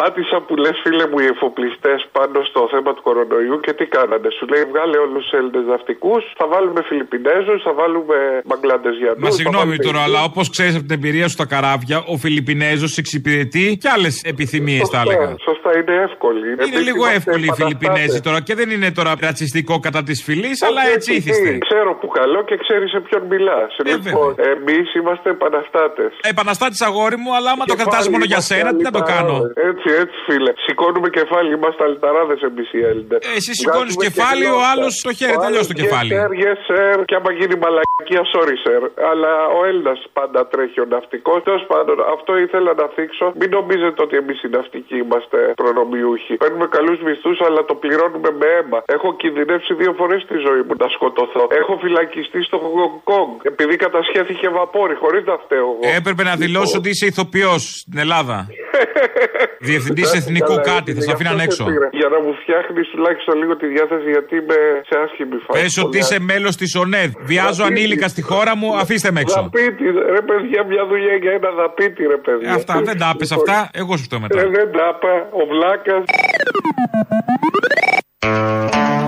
Πάτησα που λες, φίλε μου, οι εφοπλιστές πάνω στο θέμα του κορονοϊού και τι κάνανε. Σου λέει, βγάλε όλους τους Έλληνες ναυτικούς, θα βάλουμε Φιλιππινέζους, θα βάλουμε Μπαγκλαντεζιανού. Μα συγγνώμη τώρα, αλλά όπως ξέρεις από την εμπειρία σου στα καράβια, ο Φιλιππινέζος εξυπηρετεί και άλλες επιθυμίες, θα έλεγα. Σωστά, είναι εύκολη. Είναι Εμείς λίγο είμαστε εύκολοι οι επαναστάτες. Φιλιππινέζοι τώρα και δεν είναι τώρα ρατσιστικό κατά της φυλής, αλλά Όχι, έτσι όχι, ήθιστε. Ξέρω που καλό και ξέρει σε ποιον μιλά. Ε, λοιπόν, εμείς είμαστε επαναστάτες. Επαναστάτη αγόρι μου, αλλά άμα το κρατάς μόνο για σένα, τι να το κάνω; Έτσι, έτσι, φίλε. Σηκώνουμε κεφάλι, είμαστε αλυταράδες εμείς οι Έλληνες. Ε, εσύ σηκώνεις κεφάλι, ο άλλος το χέρι, τελειώς το κεφάλι. Yes, sir, yes, sir. Και άμα γίνει μαλακία, sorry, sir. Αλλά ο Έλληνας πάντα τρέχει ο ναυτικός. Τέλος πάντων, αυτό ήθελα να θίξω. Μην νομίζετε ότι εμείς οι ναυτικοί είμαστε προνομιούχοι. Παίρνουμε καλούς μισθούς, αλλά το πληρώνουμε με αίμα. Έχω κινδυνεύσει δύο φορές στη ζωή μου να σκοτωθώ. Έχω φυλακιστεί στο Χονγκ Κονγκ επειδή κατασχέθηκε βαπόρι χωρίς να φταίω εγώ. Έπρεπε να δηλώσω ότι είσαι ηθοποιός στην Ελλάδα. Διευθυντής εθνικού Καλά, κάτι, θα σε γι' αφήναν αυτό έξω. σε πήρα. Για να μου φτιάχνεις τουλάχιστον λίγο τη διάθεση γιατί είμαι σε άσχημη φάση. Πες ότι είσαι μέλος της ΟΝΕΔ. Βιάζω ανήλικα στη χώρα μου, αφήστε με έξω. Δαπίτη, ρε παιδιά, μια δουλειά για ένα δαπίτη, ρε παιδιά. Ε, Αυτά δεν τα άπες αυτά, εγώ σου φταίω μετά. Ε, δεν τα είπα, ο Βλάκας.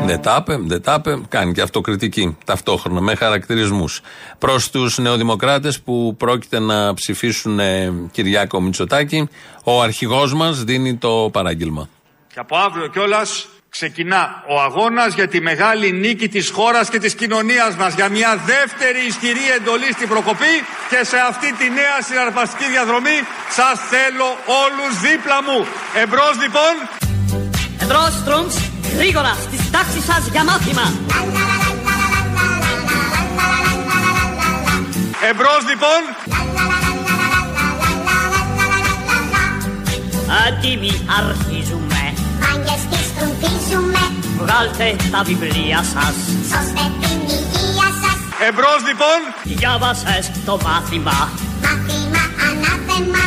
Δεν τα είπε, δεν τα είπε. Κάνει και αυτοκριτική ταυτόχρονα με χαρακτηρισμούς. Προς τους νεοδημοκράτες που πρόκειται να ψηφίσουν ε, Κυριάκο Μητσοτάκη, ο αρχηγός μας δίνει το παράγγελμα. Και από αύριο κιόλας ξεκινά ο αγώνας για τη μεγάλη νίκη της χώρας και της κοινωνίας μας. Για μια δεύτερη ισχυρή εντολή στην προκοπή και σε αυτή τη νέα συναρπαστική διαδρομή σας θέλω όλους δίπλα μου. Εμπρός λοιπόν. Εμπρός, Τρούμψ, γρήγορα στις τάξεις σας για μάθημα. Εμπρός λοιπόν. Άτιμοι αρχίζουμε. Μάγκες τις τρουμπίζουμε Βγάλτε τα βιβλία σας. Σώστε την υγεία σας Εμπρός λοιπόν. Διάβασες το μάθημα. Μάθημα ανάθεμα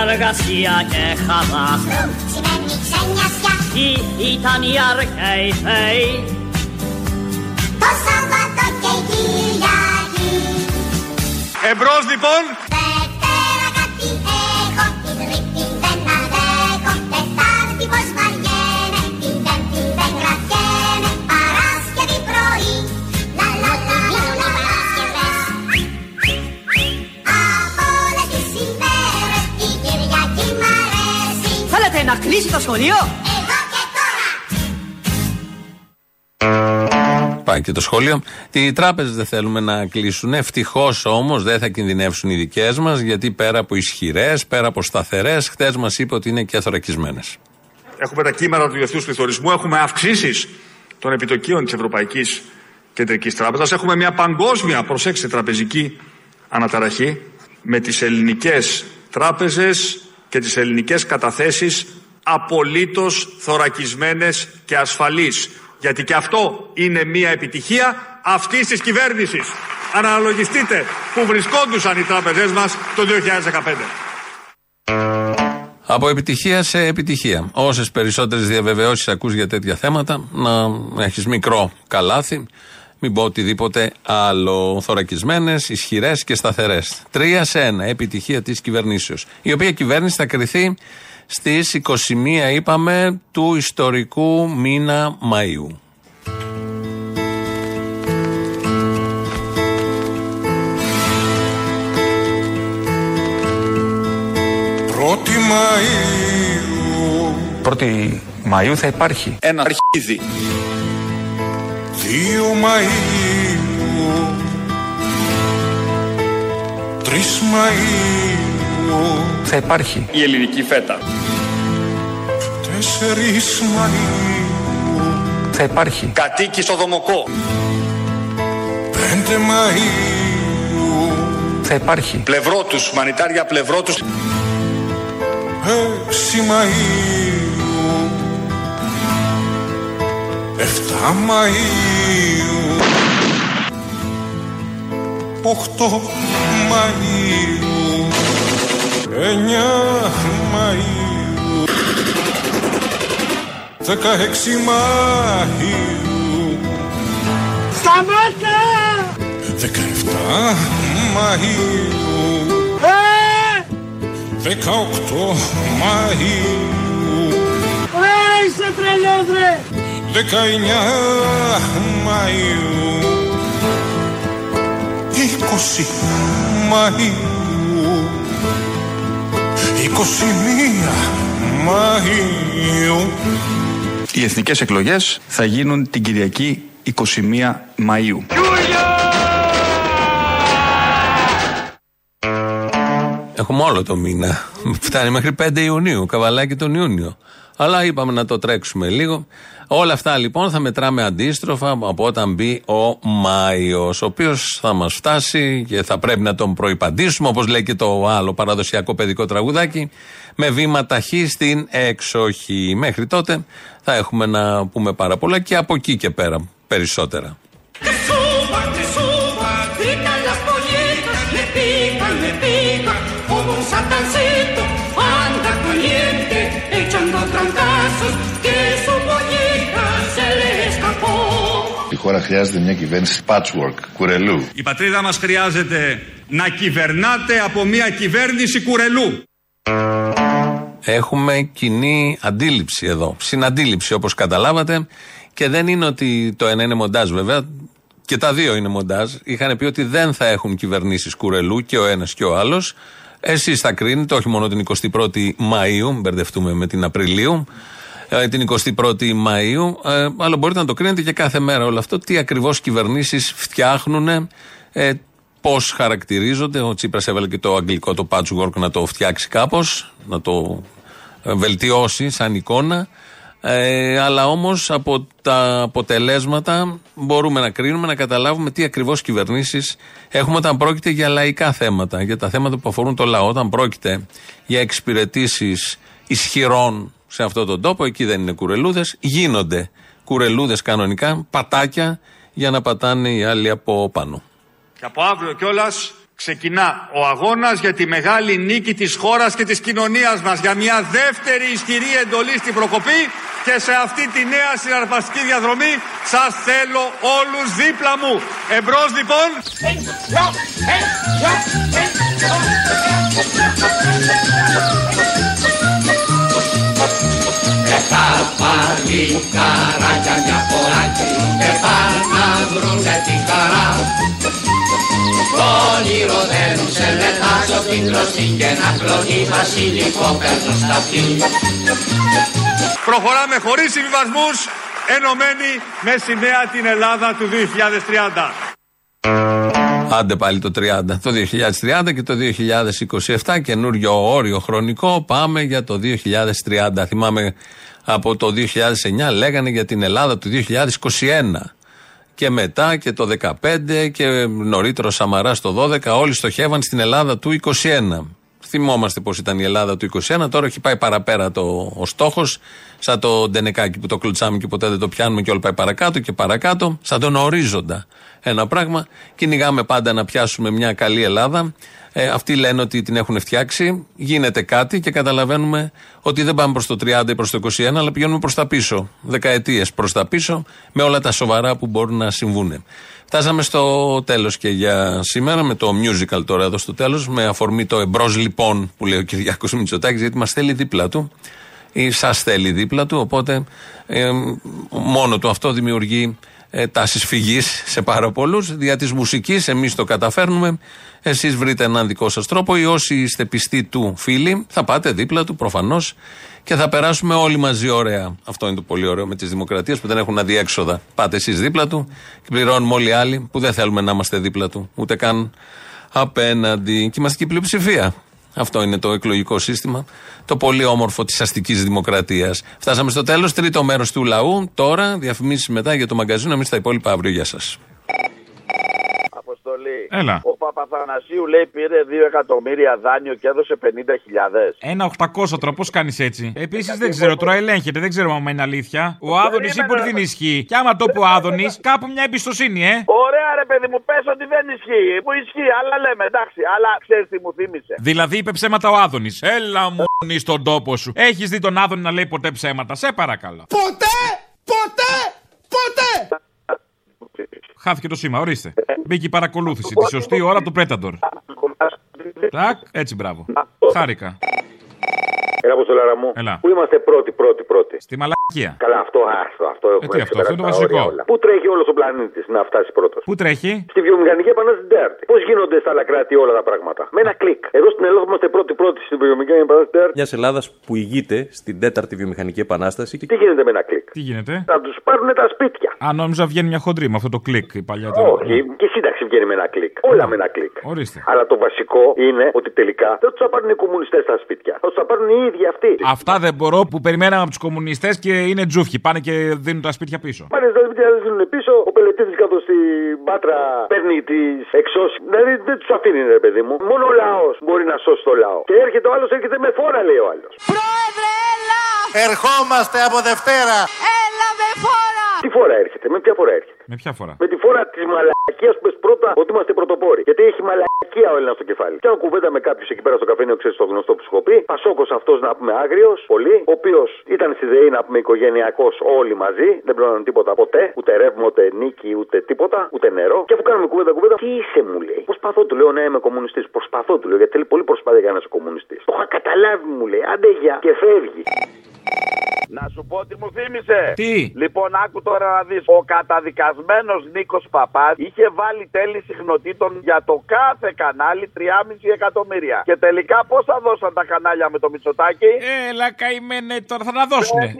Αργασία και χαρά. Στρουμ σημαίνει ξενιασιά Ποιοι ήταν οι αρχαίοι θεοί; Το Σάββατο και η Κυριακή Εμπρός λοιπόν. Δευτέρα κάτι έχω Την Τρίτη δεν αντέχω Τετάρτη πως να κλείσει το σχολείο. Εγώ και τώρα Πάει και το σχόλιο. Οι τράπεζες δεν θέλουμε να κλείσουν. Ευτυχώς όμως δεν θα κινδυνεύσουν οι δικές μας, γιατί πέρα από ισχυρές, πέρα από σταθερές, χτε μας είπε ότι είναι και θωρακισμένε. Έχουμε τα κύματα του διεθνού πληθωρισμού, έχουμε αυξήσεις των επιτοκίων της Ευρωπαϊκής Κεντρικής Τράπεζας. Έχουμε μια παγκόσμια, προσέξτε, τραπεζική αναταραχή με τις ελληνικές τράπεζες και τις ελληνικές καταθέσεις απολύτως θωρακισμένες και ασφαλείς. Γιατί και αυτό είναι μια επιτυχία αυτής της κυβέρνησης. Αναλογιστείτε που βρισκόντουσαν οι τράπεζές μας το 2015. Από επιτυχία σε επιτυχία. Όσες περισσότερες διαβεβαιώσεις ακούς για τέτοια θέματα, να έχεις μικρό καλάθι, μην πω οτιδήποτε άλλο. Θωρακισμένες, ισχυρές και σταθερές. Τρία σε ένα. Επιτυχία της κυβερνήσεως. Η οποία κυβέρνηση θα κριθεί στις 21, είπαμε, του ιστορικού μήνα Μαΐου. Πρώτη Μαΐου Πρώτη Μαΐου θα υπάρχει. Ένα αρχίδι. Δύο Μαΐου Τρεις Μαΐου Θα υπάρχει. Η ελληνική φέτα. Τέσσερις Μαΐου Θα υπάρχει. Κατοίκη στο Δομοκό. Πέντε Μαΐους Θα υπάρχει. Πλευρό τους, μανιτάρια πλευρό τους. Έξι Μαΐους Εφτά Μαΐους Οχτώ Μαΐους Εννιά Μαΐου Δεκαέξι Μαΐου Σταμάτα! Δεκαεφτά Μαΐου Ε! Δεκαοκτώ Μαΐου Ρε, είσαι τρελός ρε! Δεκαεννιά Μαΐου Είκοσι Μαΐου Είκοσι μία Μαΐου Οι εθνικές εκλογές θα γίνουν την Κυριακή 21 Μαΐου. Έχουμε όλο το μήνα. Φτάνει μέχρι 5 Ιουνίου, καβαλάκι τον Ιούνιο. Αλλά είπαμε να το τρέξουμε λίγο. Όλα αυτά λοιπόν θα μετράμε αντίστροφα από όταν μπει ο Μάιος, ο οποίος θα μας φτάσει και θα πρέπει να τον προπαντήσουμε, όπως λέει και το άλλο παραδοσιακό παιδικό τραγουδάκι, με βήμα ταχύ στην εξοχή. Μέχρι τότε θα έχουμε να πούμε πάρα πολλά και από εκεί και πέρα περισσότερα. Χώρα χρειάζεται μια κυβέρνηση patchwork, κουρελού. Η πατρίδα μας χρειάζεται να κυβερνάτε από μια κυβέρνηση κουρελού. Έχουμε κοινή αντίληψη εδώ. Συναντήληψη όπως καταλάβατε. Και δεν είναι ότι το ένα είναι μοντάζ βέβαια. Και τα δύο είναι μοντάζ. Είχαν πει ότι δεν θα έχουν κυβερνήσεις κουρελού και ο ένας και ο άλλος. Εσείς θα κρίνετε, όχι μόνο την 21η Μαου, μπερδευτούμε με την Απριλίου, ε, την 21η Μαου, ε, αλλά μπορείτε να το κρίνετε και κάθε μέρα όλο αυτό. Τι ακριβώς κυβερνήσεις φτιάχνουν, ε, πώς χαρακτηρίζονται. Ο Τσίπρας έβαλε και το αγγλικό το patchwork να το φτιάξει κάπως, να το ε, βελτιώσει σαν εικόνα. Ε, αλλά όμως από τα αποτελέσματα μπορούμε να κρίνουμε, να καταλάβουμε τι ακριβώς κυβερνήσεις έχουμε όταν πρόκειται για λαϊκά θέματα, για τα θέματα που αφορούν το λαό. Όταν πρόκειται για εξυπηρετήσεις ισχυρών σε αυτόν τον τόπο, εκεί δεν είναι κουρελούδε, γίνονται κουρελούδε κανονικά, πατάκια για να πατάνε οι άλλοι από πάνω. Και από αύριο κιόλα ξεκινά ο αγώνας για τη μεγάλη νίκη της χώρας και της κοινωνίας μας για μια δεύτερη ισχυρή εντολή στην προκοπή και σε αυτή τη νέα συναρπαστική διαδρομή σας θέλω όλους δίπλα μου. Εμπρός λοιπόν. Τα παλικάρια μια φοράκι και πάνε να βρουνε τη χαρά Το όνειρο δεν σε λετάζω την κλωστή και να κλονεί βασιλικό παίρνω στα αυτή Προχωράμε χωρίς συμβιβασμούς, ενωμένοι με σημαία την Ελλάδα του 2030. Άντε πάλι το 30. Το 2030 και το 2027, καινούριο όριο χρονικό, πάμε για το 2030. Θυμάμαι από το 2009 λέγανε για την Ελλάδα του 2021. Και μετά και το 2015 και νωρίτερο Σαμαρά το 12, όλοι στοχεύαν στην Ελλάδα του 21. Θυμόμαστε πώ ήταν η Ελλάδα του 21, τώρα έχει πάει παραπέρα το, ο στόχος. Σαν το ντενεκάκι που το κλουτσάμε και ποτέ δεν το πιάνουμε και όλο πάει παρακάτω και παρακάτω. Σαν τον ορίζοντα. Ένα πράγμα. Κυνηγάμε πάντα να πιάσουμε μια καλή Ελλάδα. Ε, αυτοί λένε ότι την έχουν φτιάξει. Γίνεται κάτι και καταλαβαίνουμε ότι δεν πάμε προς το 30 ή προς το 21, αλλά πηγαίνουμε προς τα πίσω. Δεκαετίες προς τα πίσω, με όλα τα σοβαρά που μπορούν να συμβούν. Φτάσαμε στο τέλος και για σήμερα, με το musical τώρα εδώ στο τέλος, με αφορμή το εμπρός λοιπόν που λέει ο Κυριάκος Μητσοτάκης, γιατί μας θέλει δίπλα του ή σας θέλει δίπλα του. Οπότε ε, μόνο του αυτό δημιουργεί ε, τάσει φυγή σε πάρα πολλούς. Δια της μουσικής, εμείς το καταφέρνουμε. Εσείς βρείτε έναν δικό σας τρόπο ή όσοι είστε πιστοί του φίλοι, θα πάτε δίπλα του προφανώς και θα περάσουμε όλοι μαζί ωραία. Αυτό είναι το πολύ ωραίο με τις δημοκρατίες που δεν έχουν αδιέξοδα. Πάτε εσείς δίπλα του και πληρώνουμε όλοι οι άλλοι που δεν θέλουμε να είμαστε δίπλα του, ούτε καν απέναντι. Και είμαστε και η πλειοψηφία. Αυτό είναι το εκλογικό σύστημα. Το πολύ όμορφο της αστικής δημοκρατίας. Φτάσαμε στο τέλος. Τρίτο μέρος του λαού. Τώρα διαφημίσεις μετά για το μαγκαζίνο. Εμείς τα υπόλοιπα αύριο. Γεια σας. Αποστολή. Έλα. Ο Παπαθανασίου λέει πήρε 2 εκατομμύρια δάνειο και έδωσε 50.000. Ένα 800 τώρα, πώς κάνεις έτσι; Επίσης δεν ξέρω, τώρα ελέγχεται, δεν ξέρω αν είναι αλήθεια. Ο Άδωνης ή που δεν ισχύει. Και άμα το πω Άδωνης, κάπου μια εμπιστοσύνη, ε. Ωραία, ρε παιδί μου, πες ότι δεν ισχύει. Που ισχύει, αλλά λέμε εντάξει. Αλλά ξέρεις τι μου θύμισε. Δηλαδή είπε ψέματα ο Άδωνης. Έλα μου στον τόπο σου. Έχεις δει τον Άδωνη να λέει ποτέ ψέματα, σε παρακαλώ. Ποτέ! Ποτέ! Ποτέ! Χάθηκε το σήμα, ορίστε. Μπήκε η παρακολούθηση. Τη σωστή ώρα του Predator. Τάκ, έτσι μπράβο. Χάρηκα. Έλα, Αποστολάρα μου. Έλα. Πού είμαστε πρώτοι, πρώτοι, πρώτοι; Στη μαλακία. Καλά, αυτό, άστο, αυτό Ε, έχουμε τι αυτό, αυτό είναι το ξεπεράσει τα βασικό. όρια όλα. Πού τρέχει όλος ο πλανήτης να φτάσει πρώτος; Πού τρέχει; Στη βιομηχανική επανάσταση την Τέταρτη. Πώς γίνονται στα άλλα κράτη όλα τα πράγματα; Με ένα κλικ. Εδώ στην Ελλάδα που είμαστε πρώτοι πρώτοι στη βιομηχανική επανάσταση την Τέταρτη. Μιας Ελλάδας που ηγείται στην τέταρτη βιομηχανική επανάσταση. Τι γίνεται με ένα κλικ; Τι γίνεται; Θα τους πάρουν τα σπίτια. Α, νόμιζα βγαίνει μια χοντρή με αυτό το κλικ η παλιά Όχι, και η σύνταξη βγαίνει με ένα κλικ. Όλα με ένα κλικ. Ορίστε. Αλλά το βασικό είναι ότι τελικά δεν τους θα πάρουν οι κομμουνιστές στα σπίτια. Θα τους θα πάρουν οι ίδιοι αυτοί. Αυτά δεν μπορώ που περιμέναμε από τους κομμουνιστές και είναι τζούφιοι. Πάνε και δίνουν τα σπίτια πίσω. Πάνε στα σπίτια, δεν δίνουν πίσω. Ο Πελετίδης κάτω στην Πάτρα παίρνει τις εξώσεις. Δηλαδή δεν τους αφήνει, ρε παιδί μου. Μόνο ο λαός μπορεί να σώσει το λαό. Και έρχεται ο άλλος, έρχεται με φόρα, λέει ο άλλος. Πρόεδρε, έλα! Ερχόμαστε από Δευτέρα. Έλα με φόρα! Τι φορά έρχεται, με ποια φορά έρχεται; Με ποια φορά. Με τη φορά της μαλακίας που πες πρώτα ότι είμαστε πρωτοπόροι. Γιατί έχει μαλακία ο Έλληνας στο κεφάλι. Και αν κουβέντα με κάποιους εκεί πέρα στο καφενείο, ξέρεις το γνωστό που σου έχω πει. Πασόκο αυτός να πούμε άγριος, πολύ. Ο οποίος ήταν στη ΔΕΗ να πούμε οικογενειακός όλοι μαζί. Δεν πληρώναν τίποτα ποτέ. Ούτε ρεύμα, ούτε νίκη, ούτε τίποτα. Ούτε νερό. Και αφού κάνουμε κουβέντα κουβέντα, τι είσαι μου λέει. Προσπαθώ του λέω να είμαι κομμουνιστής. Προσπαθώ του λέω γιατί θέλει πολύ προσπάθεια για να είσαι κομμουνιστής. Το είχα καταλάβει μου λέει. Άντε για και φεύγει. Να σου πω τι μου θύμισε. Τι; Λοιπόν, άκου τώρα να δεις. Ο καταδικασμένος Νίκος Παπάς είχε βάλει τέλη συχνοτήτων για το κάθε κανάλι 3,5 εκατομμύρια. Και τελικά πόσα δώσαν τα κανάλια με το Μητσοτάκι. Έλα καημένε τώρα θα τα δώσουνε. 50.000!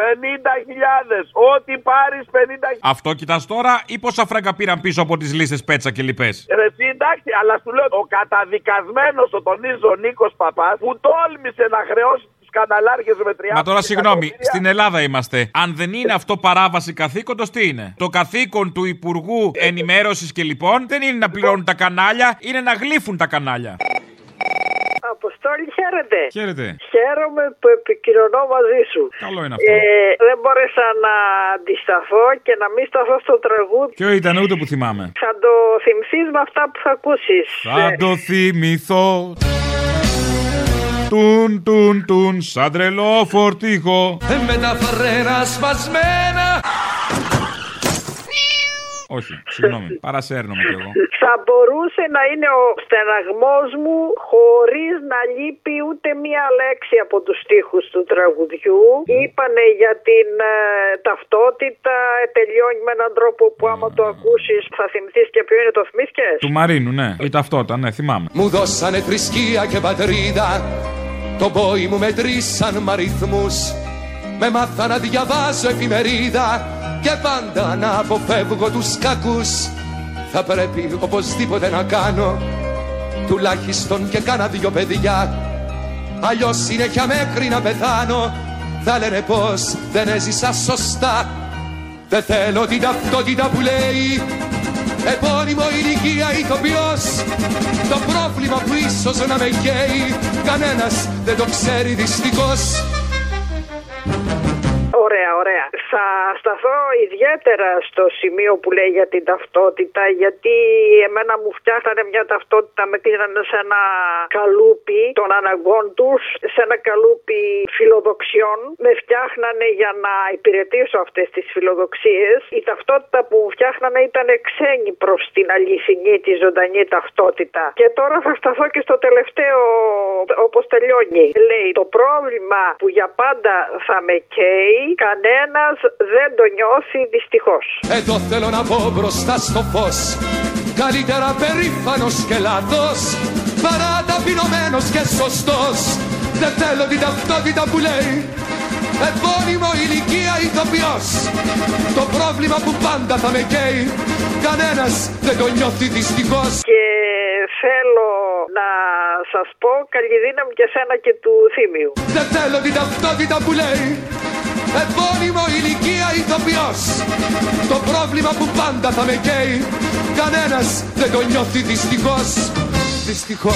50.000! Ό,τι πάρεις 50.000. Αυτό κοιτάς τώρα ή πόσα φράγκα πήραν πίσω από τις λίστες πέτσα και λοιπέ. Ρε εσύ, εντάξει, αλλά σου λέω ο καταδικασμένος, το τονίζω Νίκος Παπάς, που τόλμησε να χρεώσει του καναλάρχε με 30 Μα τώρα συγγνώμη, εκατομμύρια. στην Ελλάδα είμαστε. Αν δεν είναι αυτό παράβαση καθήκοντος, τι είναι; Το καθήκον του Υπουργού Ενημέρωσης και λοιπόν δεν είναι να πληρώνουν τα κανάλια, είναι να γλύφουν τα κανάλια. Αποστόλη, χαίρετε. Χαίρετε. Χαίρομαι που επικοινωνώ μαζί σου. Καλό είναι αυτό. Ε, δεν μπόρεσα να αντισταθώ και να μην σταθώ στο τραγούδι. Ποιο ήταν, ούτε που θυμάμαι. Θα το θυμηθείς με αυτά που θα ακούσεις. Θα το θυμηθώ. Τουν, τουν, τουν, σαν τρελό φορτίγο. Με τα φρένα σπασμένα Όχι, συγγνώμη, παρασέρνομαι κι εγώ. Θα μπορούσε να είναι ο στεναγμός μου χωρίς να λείπει ούτε μία λέξη από τους στίχους του τραγουδιού. Είπανε για την ε, ταυτότητα, ε, τελειώνει με έναν τρόπο που άμα το ακούσεις θα θυμηθείς και ποιο είναι το θυμήθηκες; Του Μαρίνου, ναι. Η ταυτότητα, ναι, θυμάμαι. Μου δώσανε θρησκεία και πατρίδα Το πόη μου μετρήσαν μ' αριθμούς Με μάθα να διαβάζω εφημερίδα Και πάντα να αποφεύγω τους κακούς. Θα πρέπει οπωσδήποτε να κάνω Τουλάχιστον και κάνα δυο παιδιά. Αλλιώς συνέχεια μέχρι να πεθάνω. Θα λένε πως δεν έζησα σωστά. Δεν θέλω την ταυτότητα που λέει Επώνυμο ηλικία ηθοποιός. Το πρόβλημα που ίσως να με καίει Κανένας δεν το ξέρει δυστυχώς Ωραία, ωραία. Θα σταθώ ιδιαίτερα στο σημείο που λέει για την ταυτότητα, γιατί εμένα μου φτιάχνανε μια ταυτότητα, με κλείνανε σε ένα καλούπι των αναγκών τους, σε ένα καλούπι φιλοδοξιών. Με φτιάχνανε για να υπηρετήσω αυτές τις φιλοδοξίες. Η ταυτότητα που μου φτιάχνανε ήταν ξένη προς την αληθινή, τη ζωντανή ταυτότητα. Και τώρα θα σταθώ και στο τελευταίο, όπως τελειώνει. Λέει, το πρόβλημα που για πάντα θα με καίει, κανένας δεν το νιώθει δυστυχώς. Εδώ θέλω να πω μπροστά στο φως Καλύτερα περήφανος και λάθος Παρά ταπεινωμένος και σωστός Δεν θέλω την ταυτότητα που λέει Επώνυμο ηλικία ηθοποιός Το πρόβλημα που πάντα θα με καίει Κανένας δεν το νιώθει δυστυχώς Και θέλω να σας πω καλή δύναμη και σένα και του Θήμιου. Δεν θέλω την ταυτότητα που λέει επώνυμο ηλικία ηθοποιός. Το πρόβλημα που πάντα θα με καίει Κανένας δεν το νιώθει δυστυχώς. Δυστυχώς.